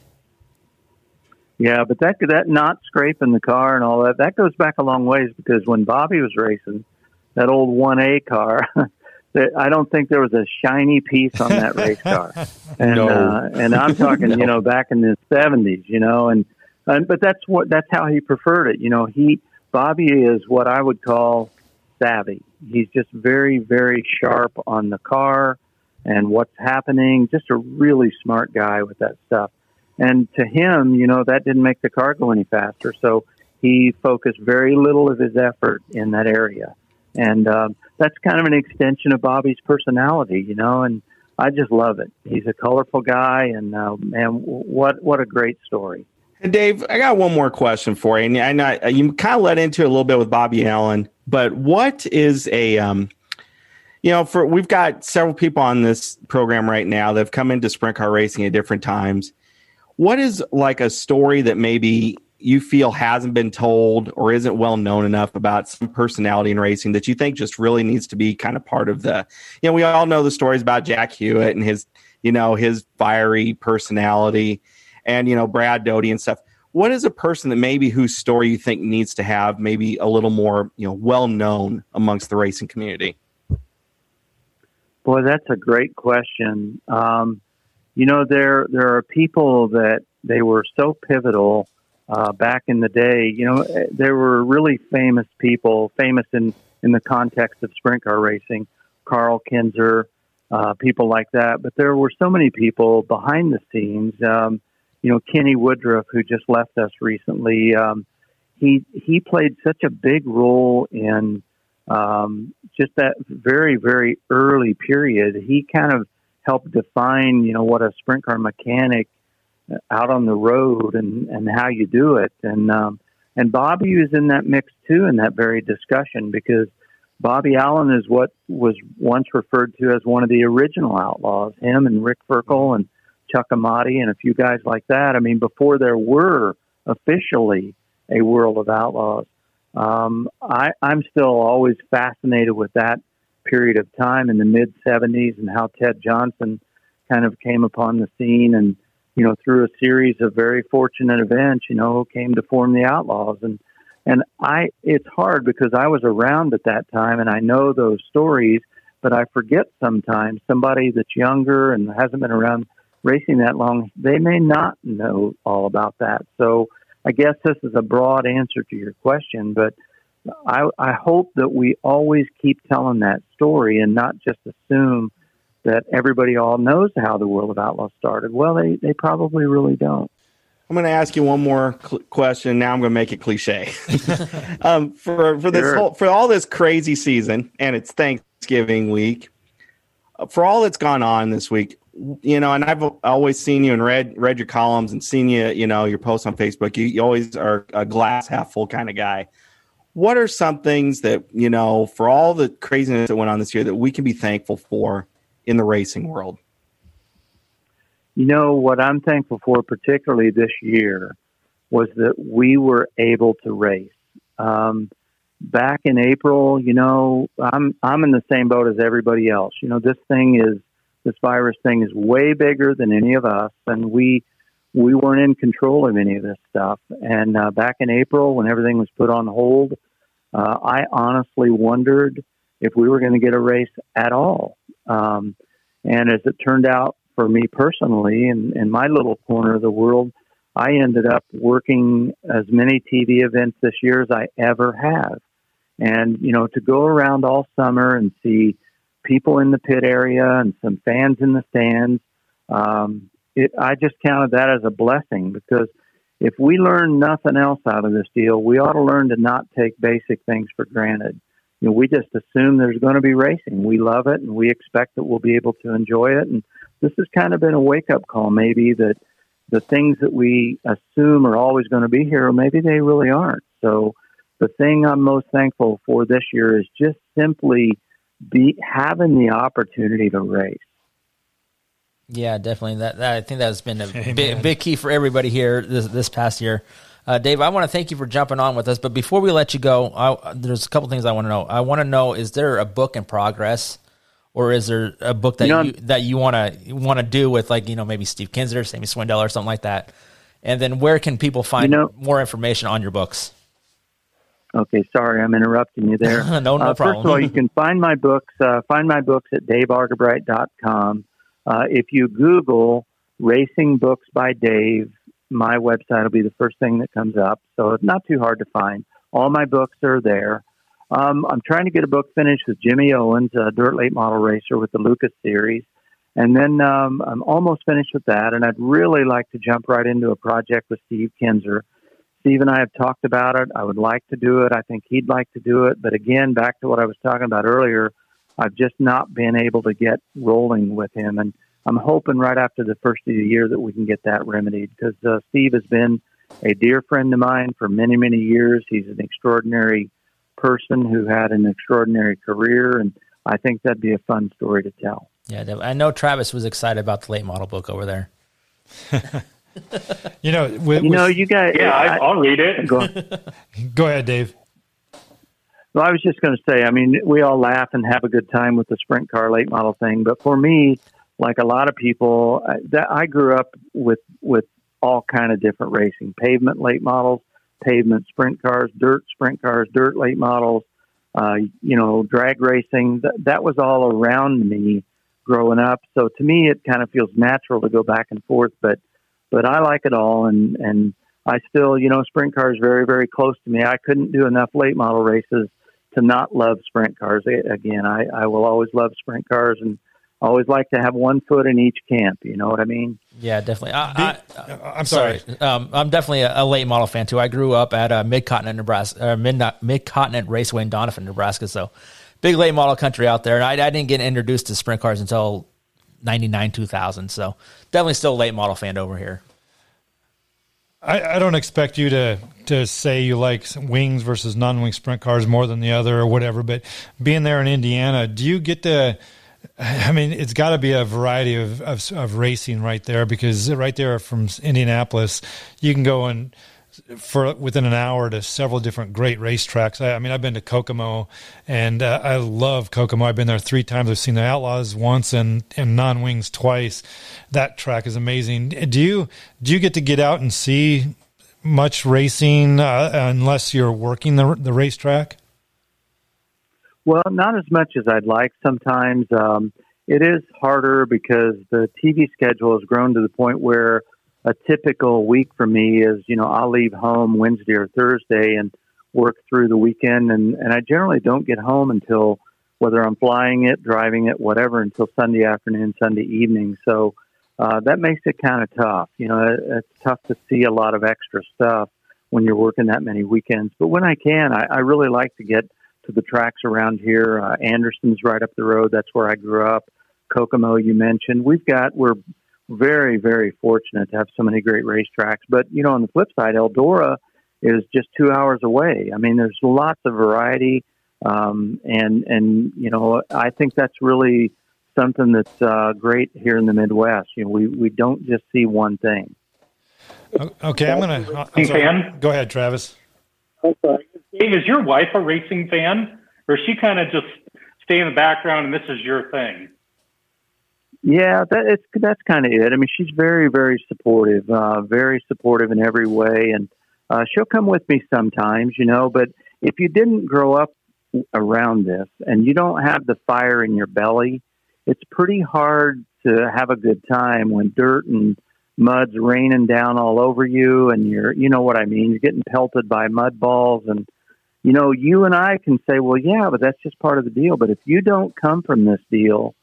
Yeah, but that that not scraping the car and all that that goes back a long ways because when Bobby was racing that old one A car, that *laughs* I don't think there was a shiny piece on that race car. *laughs* And No. uh, and I'm talking, *laughs* you know, back in the seventies, you know, and, and but that's what that's how he preferred it. You know, he Bobby is what I would call savvy. He's just very, very sharp on the car and what's happening. Just a really smart guy with that stuff. And to him, you know, that didn't make the car go any faster. So he focused very little of his effort in that area. And um, that's kind of an extension of Bobby's personality, you know, and I just love it. He's a colorful guy, and uh, man, what what a great story. Dave, I got one more question for you, and I know you kind of led into it a little bit with Bobby Allen, but what is a, um, you know, for we've got several people on this program right now that have come into sprint car racing at different times. What is like a story that maybe you feel hasn't been told or isn't well known enough about some personality in racing that you think just really needs to be kind of part of the, you know, we all know the stories about Jack Hewitt and his, you know, his fiery personality and you know Brad Doty and stuff. What is a person that maybe whose story you think needs to have maybe a little more you know well known amongst the racing community? Boy, that's a great question. Um, you know, there there are people that they were so pivotal uh, back in the day. You know, eh, there were really famous people, famous in in the context of sprint car racing, Karl Kinser, uh, people like that. But there were so many people behind the scenes. Um, you know, Kenny Woodruff, who just left us recently. Um, he he played such a big role in um, just that very very early period. He kind of helped define you know what a sprint car mechanic out on the road and and how you do it and um, and Bobby was in that mix too in that very discussion because Bobby Allen is what was once referred to as one of the original outlaws. Him and Rick Ferkel and Chuck Amati and a few guys like that. I mean, before there were officially a world of outlaws. Um, I, I'm still always fascinated with that period of time in the mid 70s and how Ted Johnson kind of came upon the scene and, you know, through a series of very fortunate events, you know, came to form the Outlaws. And, and I, it's hard because I was around at that time and I know those stories, but I forget sometimes somebody that's younger and hasn't been around racing that long, they may not know all about that. So I guess this is a broad answer to your question, but I, I hope that we always keep telling that story and not just assume that everybody all knows how the World of Outlaws started. Well, they, they probably really don't. I'm going to ask you one more cl- question. Now I'm going to make it cliche. *laughs* um, for for this Sure. whole, for all this crazy season, and it's Thanksgiving week. uh, For all that's gone on this week, you know, and I've always seen you and read read your columns and seen you, you know, your posts on Facebook. You, you always are a glass half full kind of guy. What are some things that you know, for all the craziness that went on this year, that we can be thankful for in the racing world? You know, what I'm thankful for, particularly this year, was that we were able to race. Um, back in April, you know, I'm I'm in the same boat as everybody else. You know, this thing is this virus thing is way bigger than any of us, and we we weren't in control of any of this stuff. And uh, back in April, when everything was put on hold, uh, I honestly wondered if we were going to get a race at all. Um, and as it turned out, for me personally, in, in my little corner of the world, I ended up working as many TV events this year as I ever have. And, you know, to go around all summer and see people in the pit area and some fans in the stands, um, it, I just counted that as a blessing because if we learn nothing else out of this deal, we ought to learn to not take basic things for granted. You know, we just assume there's going to be racing. We love it and we expect that we'll be able to enjoy it. And this has kind of been a wake up call, maybe that the things that we assume are always going to be here, maybe they really aren't. So the thing I'm most thankful for this year is just simply be having the opportunity to race. Yeah, definitely. That, that I think that's been a big, big key for everybody here this this past year. Uh, Dave, I want to thank you for jumping on with us. But before we let you go, I, there's a couple things I want to know. I want to know: is there a book in progress, or is there a book that You know, you that you want to want to do with like you know maybe Steve Kinser, Sammy Swindell, or something like that? And then where can people find You know- more information on your books? Okay, sorry, I'm interrupting you there. *laughs* No, no uh, First of all, you can find my books. Uh, find my books at daveargabright.com. Uh, if you Google "Racing Books by Dave," my website will be the first thing that comes up. So it's not too hard to find. All my books are there. Um, I'm trying to get a book finished with Jimmy Owens, a dirt late model racer with the Lucas series. And then um, I'm almost finished with that. And I'd really like to jump right into a project with Steve Kinser. Steve and I have talked about it. I would like to do it. I think he'd like to do it. But again, back to what I was talking about earlier, I've just not been able to get rolling with him. And I'm hoping right after the first of the year that we can get that remedied because uh, Steve has been a dear friend of mine for many, many years. He's an extraordinary person who had an extraordinary career. And I think that'd be a fun story to tell. Yeah, I know Travis was excited about the late model book over there. *laughs* You know, with, You know, you guys. Yeah, I, I'll read it. *laughs* go, go ahead, Dave. Well, I was just going to say, I mean, we all laugh and have a good time with the sprint car late model thing, but for me, like a lot of people, that I grew up with with all kind of different racing: pavement late models, pavement sprint cars, dirt sprint cars, dirt late models. Uh, you know, drag racing. That, that was all around me growing up. So to me, it kind of feels natural to go back and forth. But but I like it all, and and I still, you know, sprint cars very very close to me. I couldn't do enough late model races to not love sprint cars. Again, I, I will always love sprint cars and always like to have one foot in each camp. You know what I mean? Yeah, definitely. I, I, I'm sorry. Um, I'm definitely a, a late model fan too. I grew up at uh, Mid Continent, Nebraska, Mid Mid Continent Raceway in Doniphan, Nebraska. So big late model country out there. And I, I didn't get introduced to sprint cars until '99, 2000. So definitely still a late model fan over here. I, I don't expect you to to say you like wings versus non-wing sprint cars more than the other or whatever. But being there in Indiana, do you get to? I mean, it's got to be a variety of, of of racing right there because right there from Indianapolis, you can go and for within an hour to several different great racetracks. I, I mean, I've been to Kokomo, and uh, I love Kokomo. I've been there three times. I've seen the Outlaws once and and non wings twice. That track is amazing. Do you do you get to get out and see much racing uh, unless you're working the the racetrack? Well, not as much as I'd like. Sometimes um, it is harder because the TV schedule has grown to the point where a typical week for me is, you know, I'll leave home Wednesday or Thursday and work through the weekend, and, and I generally don't get home until whether I'm flying it, driving it, whatever, until Sunday afternoon, Sunday evening. So uh, that makes it kind of tough. You know, it, it's tough to see a lot of extra stuff when you're working that many weekends. But when I can, I, I really like to get to the tracks around here. Uh, Anderson's right up the road. That's where I grew up. Kokomo, you mentioned. We've got, we're very, very fortunate to have so many great racetracks. But, you know, on the flip side, Eldora is just two hours away. I mean, there's lots of variety. Um, and, and, you know, I think that's really something that's uh, great here in the Midwest. You know, we, we don't just see one thing. Okay, I'm gonna. I'm Racing sorry. fan? Go ahead, Travis. Dave, is your wife a racing fan, or is she kind of just stay in the background and this is your thing? Yeah, that it's that's kind of it. I mean, she's very, very supportive, uh, very supportive in every way, and uh, she'll come with me sometimes, you know. But if you didn't grow up around this and you don't have the fire in your belly, it's pretty hard to have a good time when dirt and mud's raining down all over you, and you're, you know what I mean. You're getting pelted by mud balls, and you know, you and I can say, well, yeah, but that's just part of the deal. But if you don't come from this deal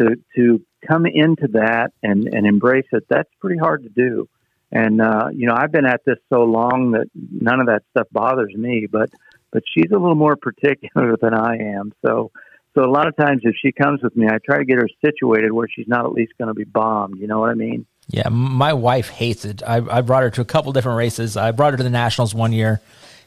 to to come into that and and embrace it that's pretty hard to do and uh you know i've been at this so long that none of that stuff bothers me but but she's a little more particular *laughs* than i am so so a lot of times if she comes with me i try to get her situated where she's not at least going to be bombed you know what i mean Yeah, my wife hates it. I, I brought her to a couple different races. I brought her to the Nationals one year,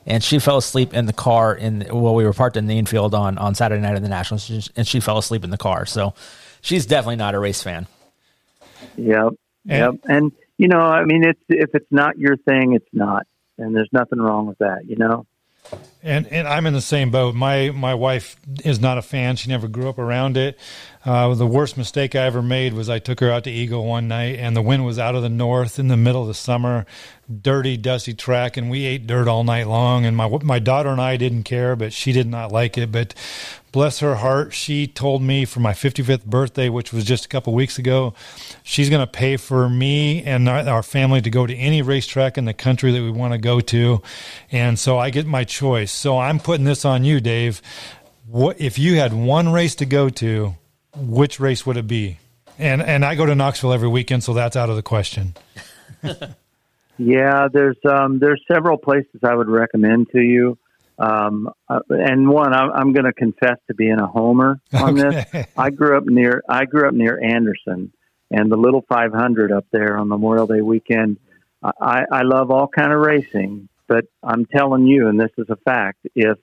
and she fell asleep in the car. In well, we were parked in the infield on on Saturday night of the Nationals, and she fell asleep in the car. So she's definitely not a race fan. Yep. And- yep. And you know, I mean, it's if it's not your thing, it's not, and there's nothing wrong with that. You know. And and I'm in the same boat. My my wife is not a fan. She never grew up around it. Uh, the worst mistake I ever made was I took her out to Eagle one night, and the wind was out of the north in the middle of the summer, dirty, dusty track, and we ate dirt all night long. And my my daughter and I didn't care, but she did not like it. But bless her heart, she told me for my 55th birthday, which was just a couple weeks ago, she's going to pay for me and our, family to go to any racetrack in the country that we want to go to. And so I get my choice. So I'm putting this on you, Dave. What if you had one race to go to? Which race would it be? And and I go to Knoxville every weekend, so that's out of the question. *laughs* Yeah, there's um, there's several places I would recommend to you. Um, uh, and one, I'm, I'm going to confess to being a homer on Okay. this. I grew up near I grew up near Anderson, and the little 500 up there on Memorial Day weekend. I, I love all kind of racing, but I'm telling you, and this is a fact, if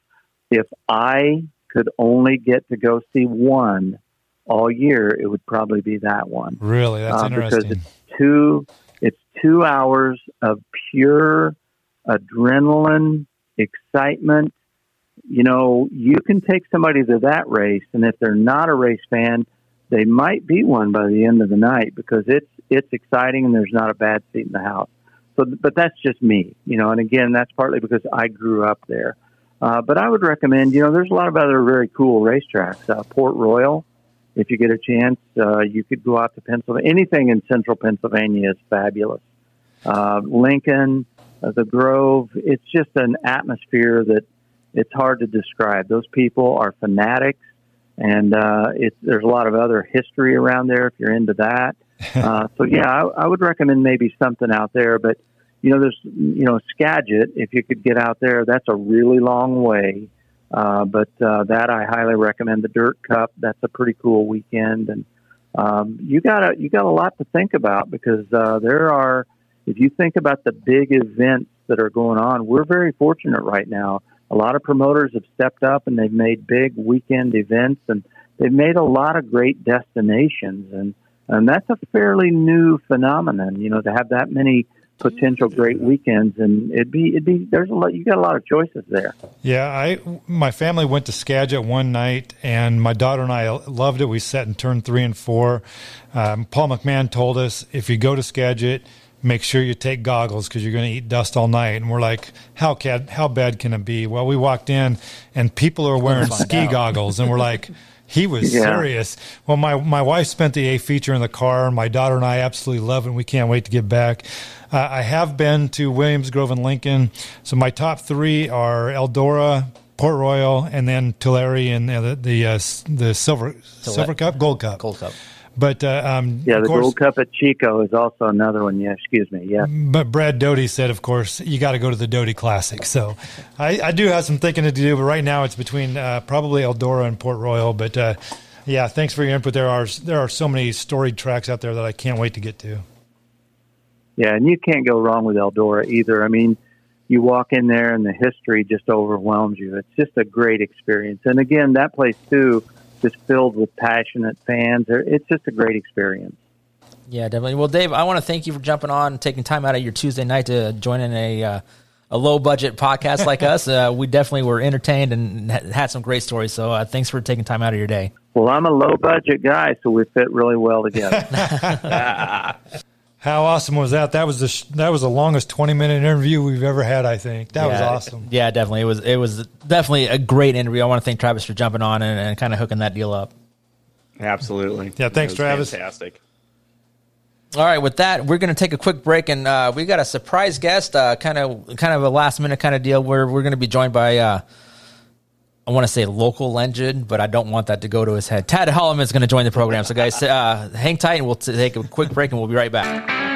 if I could only get to go see one all year, it would probably be that one. Really, that's uh, because it's two it's two hours of pure adrenaline excitement. You know you can take somebody to that race and if they're not a race fan they might be one by the end of the night because it's it's exciting and there's not a bad seat in the house. So but that's just me you know and again that's partly because i grew up there. Uh, but i would recommend you know there's a lot of other very cool racetracks uh, port royal if you get a chance, uh, you could go out to Pennsylvania. Anything in central Pennsylvania is fabulous. Uh, Lincoln, uh, the Grove, it's just an atmosphere that it's hard to describe. Those people are fanatics, and uh, it's, there's a lot of other history around there if you're into that. *laughs* Uh, so, yeah, I, I would recommend maybe something out there. But, you know, there's, you know, Skagit, if you could get out there, that's a really long way. Uh, but uh, that I highly recommend. The Dirt Cup, that's a pretty cool weekend, and um, you got a you got a lot to think about because uh, there are. If you think about the big events that are going on, we're very fortunate right now. A lot of promoters have stepped up and they've made big weekend events, and they've made a lot of great destinations, and and that's a fairly new phenomenon. You know, to have that many potential great weekends, and it'd be it'd be there's a lot. You got a lot of choices there. Yeah, I my family went to Skagit one night, and my daughter and I loved it. We sat in turn three and four. Um, Paul McMahon told us if you go to Skagit, make sure you take goggles because you're going to eat dust all night. And we're like, how can how bad can it be? Well, we walked in, and people are wearing ski out. goggles, and we're like. *laughs* He was Yeah. serious. Well, my, my wife spent the A feature in the car, and my daughter and I absolutely love it. and We can't wait to get back. Uh, I have been to Williams Grove and Lincoln. So my top three are Eldora, Port Royal, and then Tulare and uh, the the, uh, the silver silver cup, gold cup. Gold Cup. But uh, um, Yeah, the course, Gold Cup at Chico is also another one. Yeah, excuse me. Yeah. But Brad Doty said, of course, you got to go to the Doty Classic. So I, I do have some thinking to do, but right now it's between uh, probably Eldora and Port Royal. But uh, yeah, thanks for your input. There are there are so many storied tracks out there that I can't wait to get to. Yeah, and you can't go wrong with Eldora either. I mean, you walk in there and the history just overwhelms you. It's just a great experience. And again, that place too is filled with passionate fans. It's just a great experience. Yeah, definitely. Well, Dave, I want to thank you for jumping on, and taking time out of your Tuesday night to join in a uh, a low budget podcast like us. Uh, we definitely were entertained and ha- had some great stories. So, uh, thanks for taking time out of your day. Well, I'm a low budget guy, so we fit really well together. *laughs* *laughs* How awesome was that? That was the sh- that was the longest twenty minute interview we've ever had. I think that was awesome. Yeah, definitely. It was it was definitely a great interview. I want to thank Travis for jumping on and, and kind of hooking that deal up. Absolutely. Yeah, thanks, Travis. Fantastic. All right, with that, we're going to take a quick break, and uh, we got a surprise guest, uh, kind of kind of a last minute kind of deal. Where we're going to be joined by, uh, I want to say local legend, but I don't want that to go to his head. Tad Holloman is going to join the program. So, guys, uh, hang tight, and we'll t- take a quick break, and we'll be right back.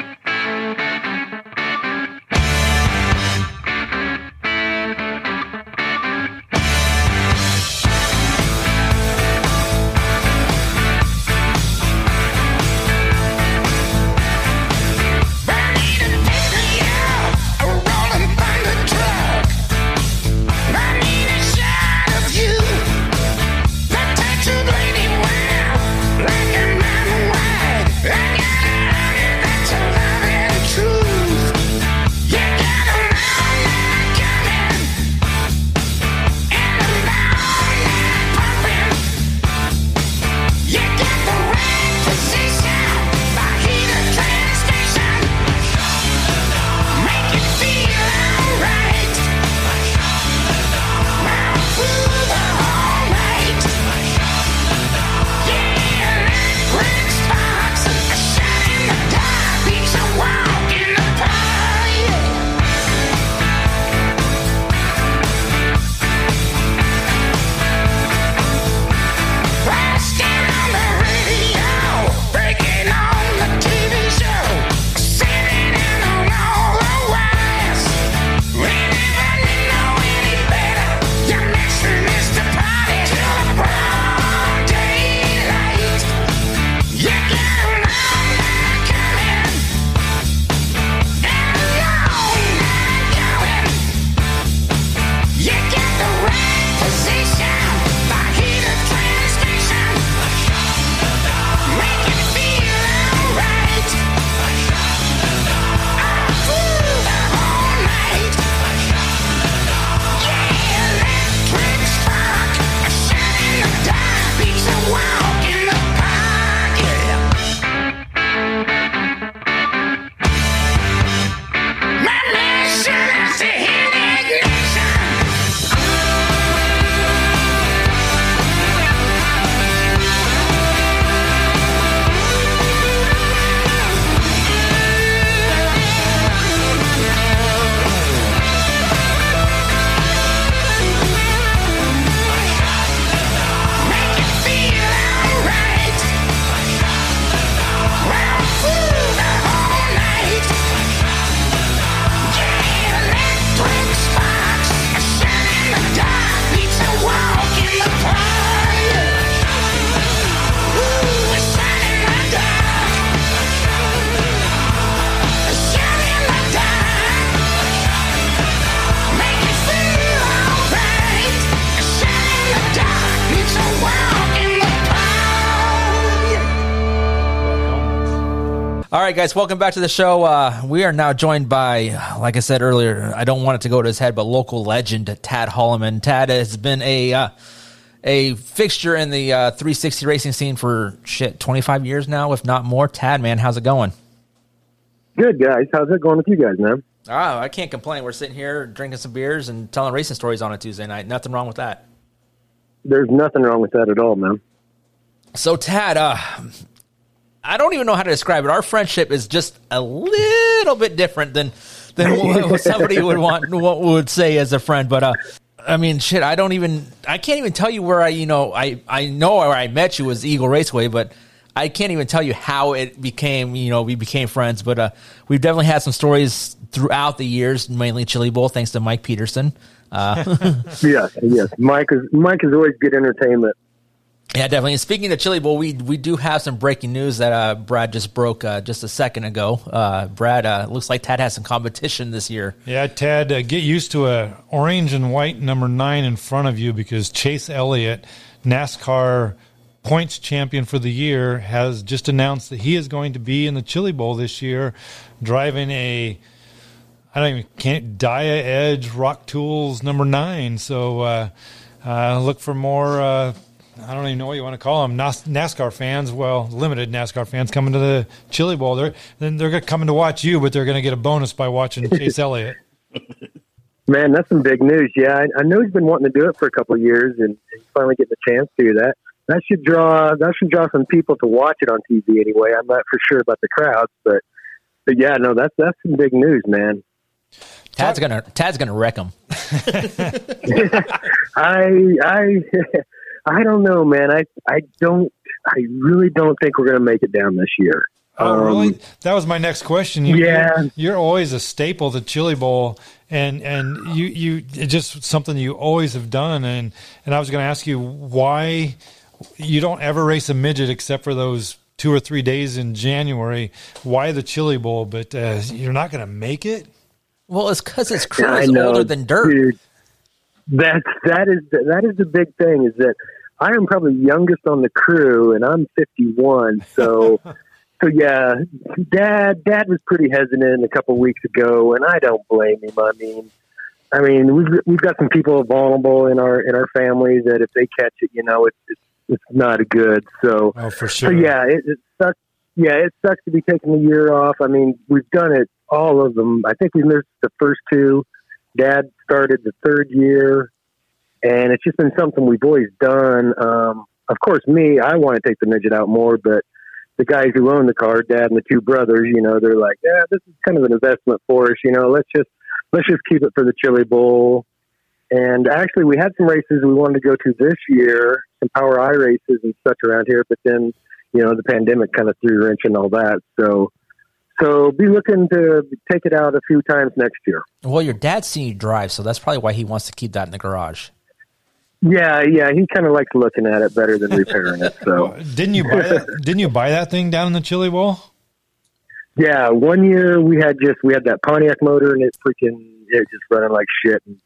Right, guys, welcome back to the show. Uh, we are now joined by, like I said earlier, I don't want it to go to his head, but local legend Tad Holloman. Tad has been a uh, a fixture in the uh, 360 racing scene for shit 25 years now, if not more. Tad, man, how's it going? Good guys, how's it going with you guys, man? Oh, I can't complain. We're sitting here drinking some beers and telling racing stories on a Tuesday night. Nothing wrong with that. There's nothing wrong with that at all, man. So, Tad, uh, I don't even know how to describe it. Our friendship is just a little bit different than than *laughs* what somebody would want what would say as a friend. But uh, I mean, shit, I don't even I can't even tell you where I you know I I know where I met you was Eagle Raceway, but I can't even tell you how it became. You know, we became friends. But uh, we've definitely had some stories throughout the years, mainly Chili Bowl, thanks to Mike Peterson. Uh, *laughs* yes, yes. Mike is Mike is always good entertainment. Yeah, definitely. And speaking of Chili Bowl, we we do have some breaking news that uh, Brad just broke uh, just a second ago. Uh, Brad, uh, looks like Tad has some competition this year. Yeah, Tad, uh, get used to a orange and white number nine in front of you because Chase Elliott, NASCAR points champion for the year, has just announced that he is going to be in the Chili Bowl this year, driving a I don't even can't Dia Edge Rock Tools number nine. So uh, look for more. I don't even know what you want to call them. NASCAR fans, well, limited NASCAR fans coming to the Chili Bowl. They're then they're coming to watch you, but they're going to get a bonus by watching Chase Elliott. *laughs* Man, that's some big news. Yeah, I, I know he's been wanting to do it for a couple of years, and, and finally getting a chance to do that. That should draw that should draw some people to watch it on TV anyway. I'm not for sure about the crowds, but but yeah, no, that's that's some big news, man. Tad's gonna Tad's gonna wreck him. *laughs* I I *laughs* I don't know, man. I I don't. I really don't think we're going to make it down this year. Oh, Um, really? That was my next question. You, Yeah. you're, you're always a staple, the Chili Bowl, and and you you it's just something you always have done. And and I was going to ask you why you don't ever race a midget except for those two or three days in January. Why the Chili Bowl? But uh, you're not going to make it. Well, it's because its crew is know, older than dirt. dude. That's that is the, that is the big thing is that I am probably youngest on the crew, and I'm 51. So, *laughs* so yeah, dad dad was pretty hesitant a couple weeks ago, and I don't blame him. I mean, I mean we've we've got some people vulnerable in our in our family that if they catch it, you know, it's it's, it's not good. So, Oh, for sure. so yeah, it, it sucks. Yeah, it sucks to be taking a year off. I mean, we've done it all of them. I think we missed the first two. Dad started the third year, and it's just been something we've always done. Um, of course, me, I want to take the midget out more, but the guys who own the car, Dad and the two brothers, you know, they're like, yeah, this is kind of an investment for us. You know, let's just let's just keep it for the Chili Bowl. And actually, we had some races we wanted to go to this year, some POWRi races and such around here, but then you know the pandemic kind of threw a wrench in all that. So, so be looking to take it out a few times next year. Well, your dad's seen you drive, so that's probably why he wants to keep that in the garage. Yeah, yeah, he kind of likes looking at it better than repairing it. So, *laughs* Didn't you buy that? didn't you buy that thing down in the Chili Bowl? yeah, one year we had just we had that Pontiac motor and it freaking it just running like shit. And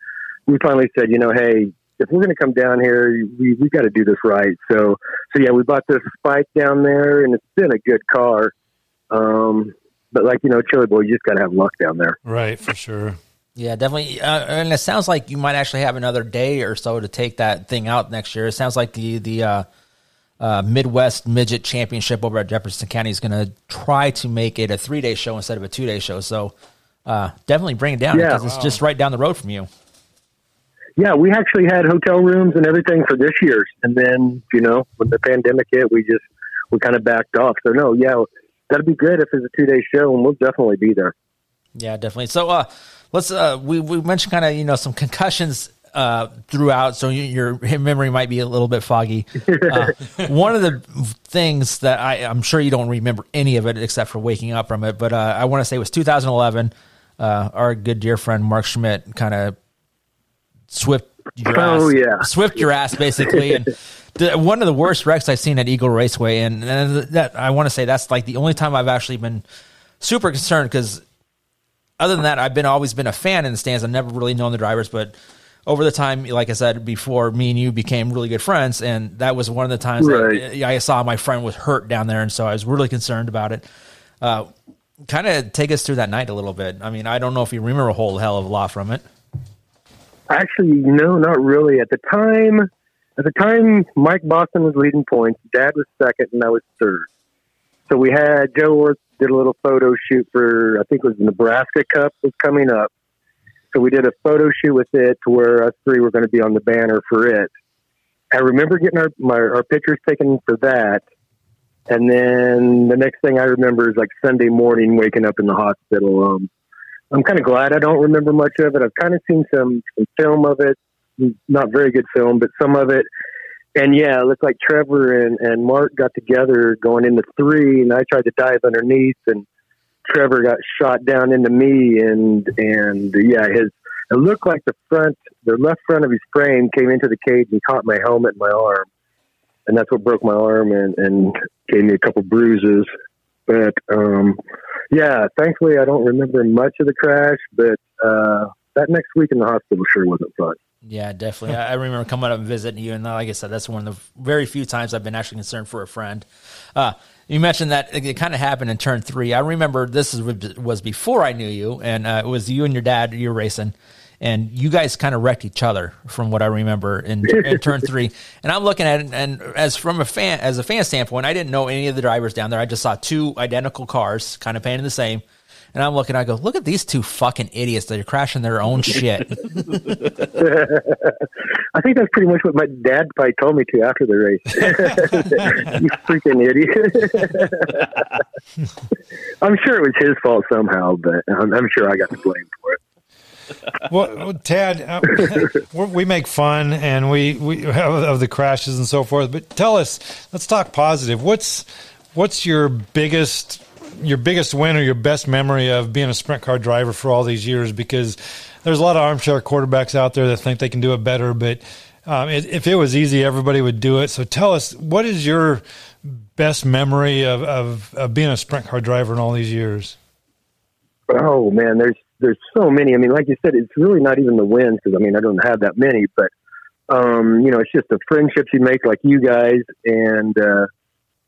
we finally said, you know, hey, if we're going to come down here, we we got to do this right. So, so yeah, we bought this Spike down there, and it's been a good car. Um, but like you know, Chili Boy, you just got to have luck down there. Right, for sure. Yeah, definitely. Uh, and it sounds like you might actually have another day or so to take that thing out next year. It sounds like the the uh, uh, Midwest Midget Championship over at Jefferson County is going to try to make it a three day show instead of a two day show. So uh, definitely bring it down Yeah. because it's just right down the road from you. Yeah, we actually had hotel rooms and everything for this year's, and then you know when the pandemic hit, we just we kind of backed off. So no, yeah, that'd be good if it's a two day show, and we'll definitely be there. Yeah, definitely. So uh, let's uh, we we mentioned kind of you know some concussions uh, throughout, so you, your *laughs* memory might be a little bit foggy. Uh, *laughs* one of the things that I I'm sure you don't remember any of it except for waking up from it, but uh, I want to say it was 2011. Uh, our good dear friend Mark Schmidt kind of swift your Oh, ass, yeah. swift your ass basically, and *laughs* the, one of the worst wrecks I've seen at Eagle Raceway, and, and that I want to say that's like the only time I've actually been super concerned because other than that, I've been always been a fan in the stands. I've never really known the drivers, but over the time, like I said before, me and you became really good friends, and that was one of the times Right. that I saw my friend was hurt down there, and so I was really concerned about it. Uh, kind of take us through that night a little bit. I mean, I don't know if you remember a whole hell of a lot from it. Actually, no, not really. At the time, at the time, Mike Boston was leading points. Dad was second, and I was third. So we had Joe Orth did a little photo shoot for I think it was the Nebraska Cup was coming up. So we did a photo shoot with it to where us three were going to be on the banner for it. I remember getting our my, our pictures taken for that, and then the next thing I remember is like Sunday morning waking up in the hospital. Um, I'm kind of glad I don't remember much of it. I've kind of seen some, some film of it, not very good film, but some of it. And yeah, it looked like Trevor and, and Mark got together going into three, and I tried to dive underneath, and Trevor got shot down into me, and and yeah, his it looked like the front, the left front of his frame came into the cage and caught my helmet and my arm, and that's what broke my arm and and gave me a couple bruises. But um, yeah, thankfully I don't remember much of the crash, but uh, that next week in the hospital sure wasn't fun. Yeah, definitely. I, I remember coming up and visiting you, and like I said, that's one of the very few times I've been actually concerned for a friend. Uh, you mentioned that it, kind of happened in turn three. I remember this is, was before I knew you, and uh, it was you and your dad. You were racing, and you guys kind of wrecked each other, from what I remember in, in turn three. *laughs* And I'm looking at it, and as from a fan, as a fan standpoint, I didn't know any of the drivers down there. I just saw two identical cars, kind of painted the same. And I'm looking, I go, look at these two fucking idiots that are crashing their own shit. *laughs* I think that's pretty much what my dad probably told me to after the race. *laughs* you freaking idiot. I'm sure it was his fault somehow, but I'm, I'm sure I got the blame for it. well, Tad, uh, *laughs* we're- we make fun and we we have of the crashes and so forth. But tell us, let's talk positive. What's what's your biggest your biggest win or your best memory of being a sprint car driver for all these years? Because there's a lot of armchair quarterbacks out there that think they can do it better, but um, it, if it was easy, everybody would do it. So tell us, what is your best memory of, of, of being a sprint car driver in all these years? Oh man, there's there's so many. I mean, like you said, it's really not even the wins because I mean I don't have that many, but um, you know, it's just the friendships you make, like you guys, and uh,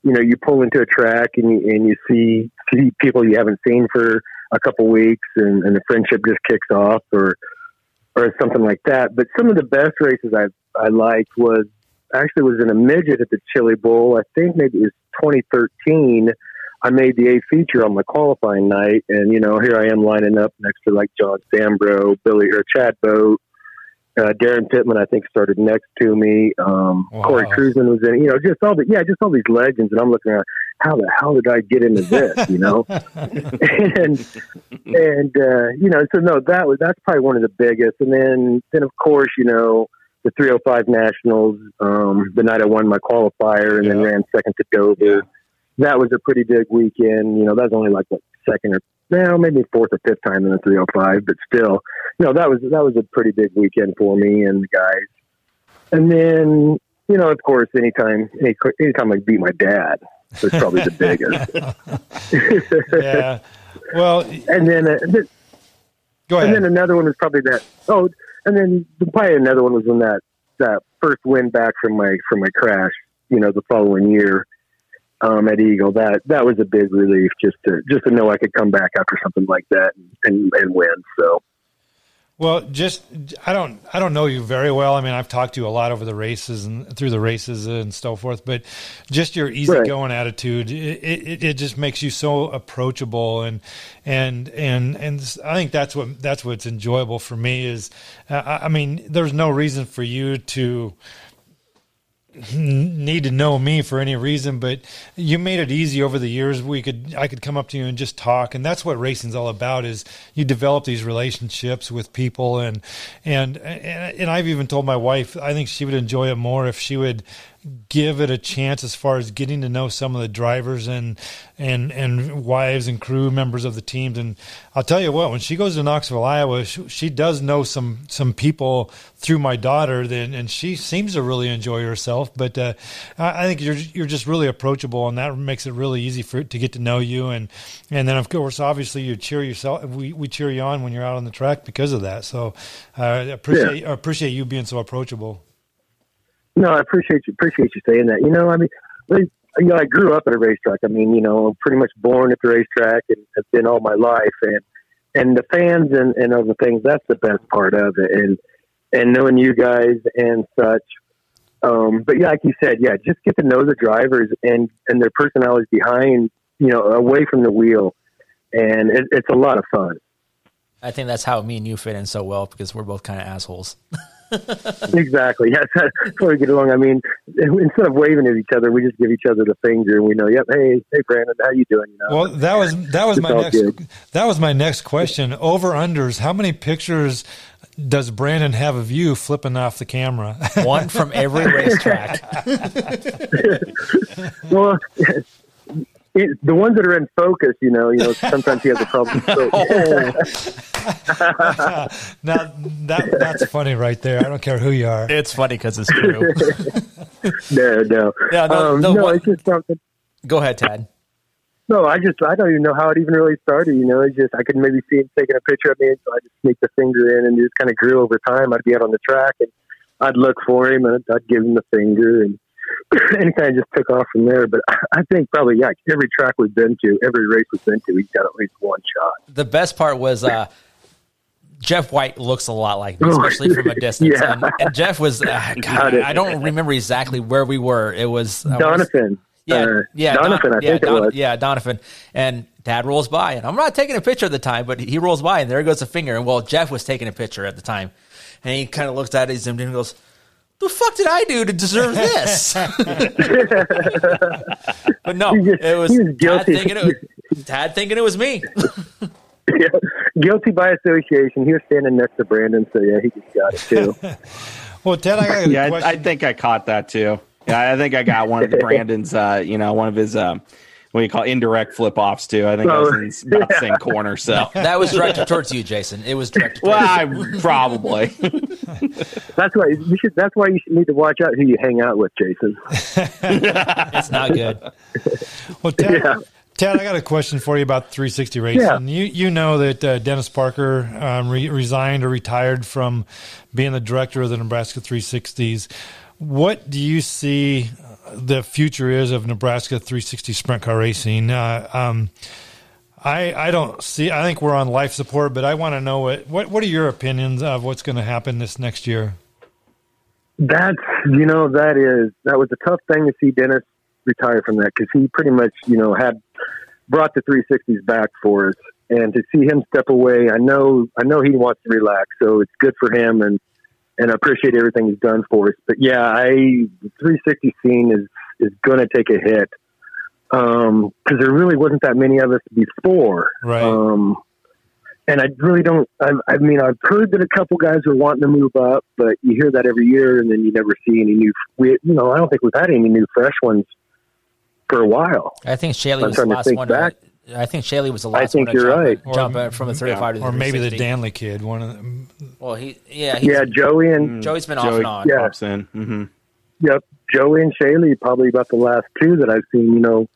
you know, you pull into a track and you, and you see see people you haven't seen for a couple weeks, and, and the friendship just kicks off, or or something like that. But some of the best races I I liked was actually was in a midget at the Chili Bowl. I think maybe it was 2013. I made the A feature on my qualifying night, and you know, here I am lining up next to like John Sambro, Billy or Chad Boat, uh, Daryn Pittman. I think started next to me. Um, Corey Cruzen was in. You know, just all the yeah, just all these legends, and I'm looking around. How the hell did I get into this? You know, *laughs* and and uh, you know, so no, that was that's probably one of the biggest. And then then of course, you know, the 305 Nationals. Um, the night I won my qualifier, and then ran second to Dover. That was a pretty big weekend. You know, that was only like what second or now maybe fourth or fifth time in the 305, but still, you know, that was that was a pretty big weekend for me and the guys. And then, you know, of course, anytime any, anytime I beat my dad was probably the biggest. *laughs* yeah. Well, and then uh, th- go ahead. And then another one was probably that. Oh, and then probably another one was when that that first win back from my from my crash. You know, the following year um, at Eagle. That that was a big relief just to just to know I could come back after something like that and and win. So. Well, just I don't I don't know you very well. I mean, I've talked to you a lot over the races and through the races and so forth. But just your easygoing attitude, it, it, it just makes you so approachable and and and and I think that's what that's what's enjoyable for me is, uh, I mean, there's no reason for you to need to know me for any reason, but you made it easy over the years. We could, I could come up to you and just talk, and that's what racing's all about. Is you develop these relationships with people, and and and, I've even told my wife I think she would enjoy it more if she would give it a chance as far as getting to know some of the drivers and and and wives and crew members of the teams. And I'll tell you what, when she goes to Knoxville, Iowa, she, she does know some some people through my daughter, then and she seems to really enjoy herself. But uh, I I think you're you're just really approachable, and that makes it really easy for to get to know you. And and then of course, obviously, you cheer yourself. We we cheer you on when you're out on the track because of that. So uh, I appreciate I appreciate you being so approachable. No, I appreciate you appreciate you saying that. You know, I mean, you know, I grew up at a racetrack. I mean, you know, I'm pretty much born at the racetrack and have been all my life. And and the fans and and other things. That's the best part of it. And and knowing you guys and such. Um, but yeah, like you said, yeah, just get to know the drivers and and their personalities behind, you know, away from the wheel, and it, it's a lot of fun. I think that's how me and you fit in so well because we're both kind of assholes. *laughs* *laughs* exactly. Yes, *laughs* that's where we get along. I mean, instead of waving at each other, we just give each other the finger, and we know, yep, hey, hey, Brandon, how you doing? You know, Well, that was that was It's my next good. that was my next question. Over unders. How many pictures does Brandon have of you flipping off the camera? One from every *laughs* racetrack. well, it, the ones that are in focus, you know, you know, sometimes he has a problem. *laughs* *laughs* now that that's funny right there. I don't care who you are. It's funny because it's true. *laughs* no, no, Yeah, no, um, no, no, what- it's just something. Go ahead, Tad. No, I just I don't even know how it even really started. You know, it's just I could maybe see him taking a picture of me, so I just sneak the finger in, and it just kind of grew over time. I'd be out on the track, and I'd look for him, and I'd give him the finger, and and it kind of just took off from there. But I think probably yeah, every track we've been to, every race we've been to, he's got at least one shot. The best part was uh, Jeff White looks a lot like me, Oh, especially from a *laughs* distance. yeah. And, and Jeff was, uh, *laughs* God, I don't remember exactly where we were. It was was- Doniphan, Yeah, uh, yeah, Doniphan, Don- I yeah, think Don- it was. yeah, Doniphan. And Dad rolls by, and I'm not taking a picture at the time, but he rolls by, and there goes a finger. And well, Jeff was taking a picture at the time, and he kind of looks at it, he zoomed in, and goes, "The fuck did I do to deserve this?" *laughs* but no, it was, he was Dad guilty. thinking it was Dad thinking it was me. *laughs* Yeah, guilty by association. He was standing next to Brandon, so yeah, he just got it too. *laughs* Well, Ted, I got a yeah, I, question. I think I caught that too. Yeah, I think I got one of Brandon's, uh, you know, one of his, um, what do you call indirect flip offs too. I think I was in about the same corner. So, *laughs* That was directed towards you, Jason. It was directed well, towards you. I probably. *laughs* That's why you should. That's why you should need to watch out who you hang out with, Jason. *laughs* It's not good. Well, Ted, Yeah. Ted, I got a question for you about 360 racing. Yeah. You you know that uh, Dennis Parker um, re- resigned or retired from being the director of the Nebraska 360s. What do you see the future is of Nebraska 360 sprint car racing? Uh, um, I I don't see. I think we're on life support, but I want to know what what what are your opinions of what's going to happen this next year? That's you know that is that was a tough thing to see Dennis retire from that because he pretty much you know had brought the 360s back for us, and to see him step away, I know I know he wants to relax, so it's good for him, and and I appreciate everything he's done for us. But yeah, I the 360 scene is is going to take a hit because there really wasn't that many of us before. Right. Um, and I really don't. I, I mean, I've heard that a couple guys are wanting to move up, but you hear that every year, and then you never see any new. We, you know, I don't think we've had any new fresh ones for a while. I think Shaley I'm was the last one. back. To, I think Shaley was the I last think one to you're jump, right. jump Or- uh, from the 35 to the Or maybe the Danley kid, one of them. Well, he yeah he's, Yeah, Joey and Joey's been off and on. Yeah. pops in. hmm yep, Joey and Shaylee probably about the last two that I've seen. You know,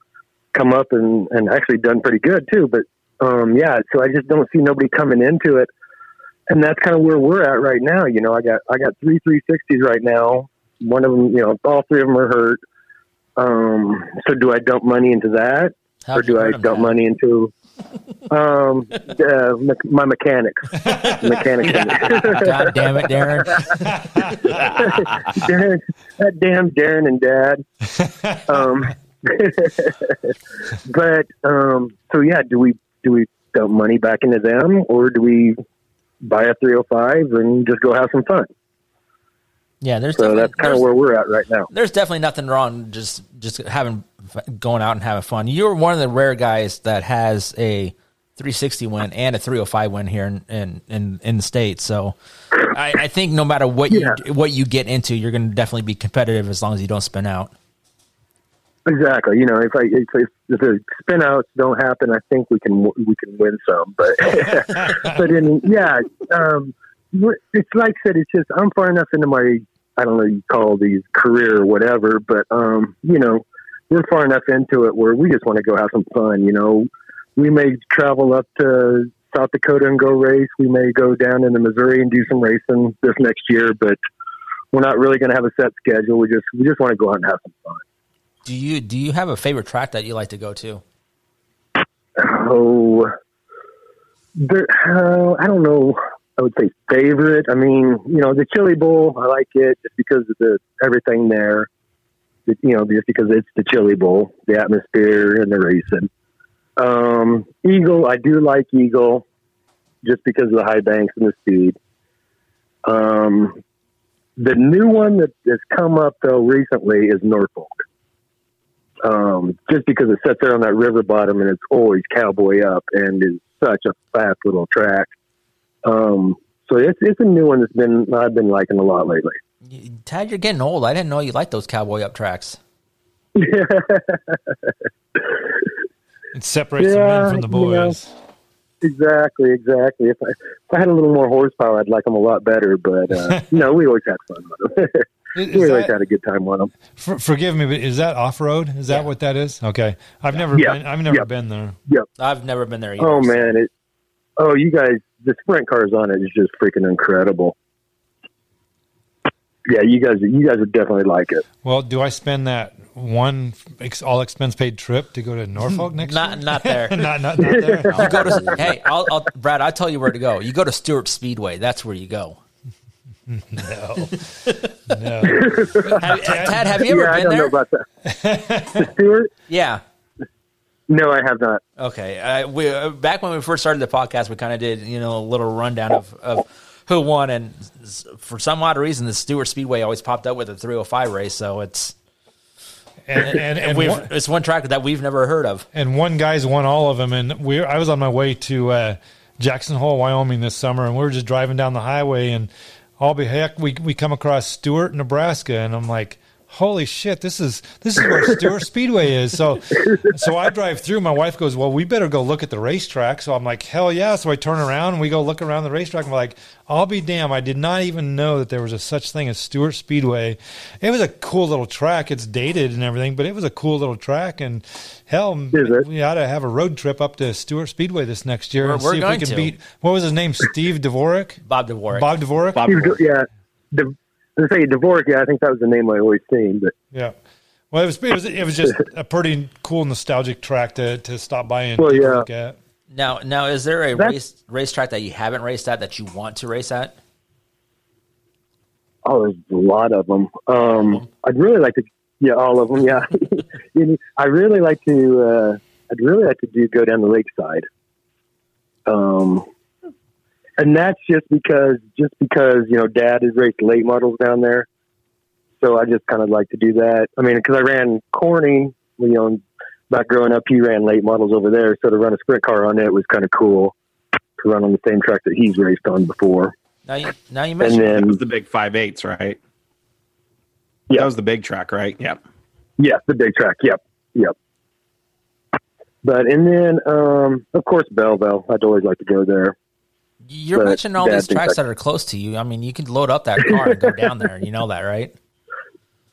come up and and actually done pretty good too. But um, yeah, so I just don't see nobody coming into it, and that's kind of where we're at right now. You know, I got I got three 360s right now. One of them, you know, all three of them are hurt. Um, so do I dump money into that, How'd or do I dump money into um, *laughs* uh, my mechanics? mechanics. *laughs* God damn it, Darren. *laughs* Darren, that damn Darren and Dad. Um, but um, so yeah, do we do we dump money back into them, or do we buy a 305 and just go have some fun? Yeah, there's So that's kind of where we're at right now. there's definitely nothing wrong just just having going out and having fun. You're one of the rare guys that has a 360 win and a 305 win here in in, in, in the states. So I, I think no matter what Yeah. you what you get into, you're going to definitely be competitive as long as you don't spin out. Exactly. You know, if I if, if, if the spin outs don't happen, I think we can we can win some. But *laughs* but in yeah, um, it's like I said. It's just I'm far enough into my I don't know you call these career or whatever, but um, you know, we're far enough into it where we just want to go have some fun. You know, we may travel up to South Dakota and go race. We may go down into Missouri and do some racing this next year, but we're not really going to have a set schedule. We just we just want to go out and have some fun. Do you do you have a favorite track that you like to go to? Oh, there, uh, I don't know. I would say favorite. I mean, you know, the Chili Bowl. I like it just because of the everything there. It- You know, just because it's the Chili Bowl, the atmosphere and the racing. Um, Eagle. I do like Eagle, just because of the high banks and the speed. Um, the new one that has come up though recently is Norfolk. Um, just because it sits there on that river bottom and it's always cowboy up and is such a fast little track. Um, so it's it's a new one that's been I've been liking a lot lately. Tad, you're getting old. I didn't know you liked those cowboy up tracks. *laughs* It separates the men from the you know. boys. exactly, exactly. If I if I had a little more horsepower, I'd like them a lot better. But uh, *laughs* no, we always had fun with them. *laughs* Is we always that- had a good time with them. For, forgive me, but is that off road? Is that what that is? Okay, I've never Yeah. been. I've never Yeah. been there. Yep. I've never been there either. Oh so- man, it. Oh, you guys, the sprint cars on it is just freaking incredible. Yeah, you guys, you guys would definitely like it. Well, do I spend that one ex- all expense paid trip to go to Norfolk hmm. next? Not not there. year? *laughs* not not not there. You go to hey, I'll, I'll Brad. I'll tell you where to go. You go to Stuart Speedway. That's where you go. *laughs* no, no. Have, Tad, have you ever yeah, I been don't there? know about that. *laughs* the Stuart? yeah. No, I have not. Okay. Uh, we uh, back when we first started the podcast, we kind of did you know a little rundown of, of who won, and for some odd reason, the Stuart Speedway always popped up with a 305 race. So it's And and, and, we've, one, it's one track that we've never heard of. and one guy's won all of them. And we I was on my way to uh, Jackson Hole, Wyoming this summer, and we were just driving down the highway, and all be heck, we we come across Stuart, Nebraska, and I'm like. Holy shit! This is this is where Stuart *laughs* Speedway is. So, so I drive through. My wife goes, "Well, we better go look at the racetrack." So I'm like, "Hell yeah!" So I turn around and we go look around the racetrack. And we're like, "I'll be damned! I did not even know that there was a such thing as Stuart Speedway." It was a cool little track. It's dated and everything, but it was a cool little track. And hell, we ought to have a road trip up to Stuart Speedway this next year We're- and we're see if we can to. beat. What was his name? Steve Dvorak. Bob Dvorak. Bob Dvorak. Bob He was- yeah, the, I say Dvorak. Yeah, I think that was the name I always seen. But Yeah. Well, it was it was it was just a pretty cool nostalgic track to to stop by and Well, yeah. look at. Now, now, is there a That's- race racetrack that you haven't raced at that you want to race at? oh, there's a lot of them. Um, I'd really like to. Yeah, all of them. Yeah, *laughs* I really like to. Uh, I'd really like to do go down the lakeside. Um, and that's just because just because you know Dad has raced late models down there, so I just kind of like to do that. I mean, because I ran Corny, you know, back growing up, he ran late models over there, so to run a sprint car on it was kind of cool to run on the same track that he's raced on before. Now, you, now you And mentioned That then, was the big five eights, right? Yeah. That was the big track, right? Yep. yeah, the big track. Yep, yep. But and then, um, of course, Belleville. I'd always like to go there. You're but mentioning all these tracks I- that are close to you. I mean, you can load up that car and go down there. You know that, right?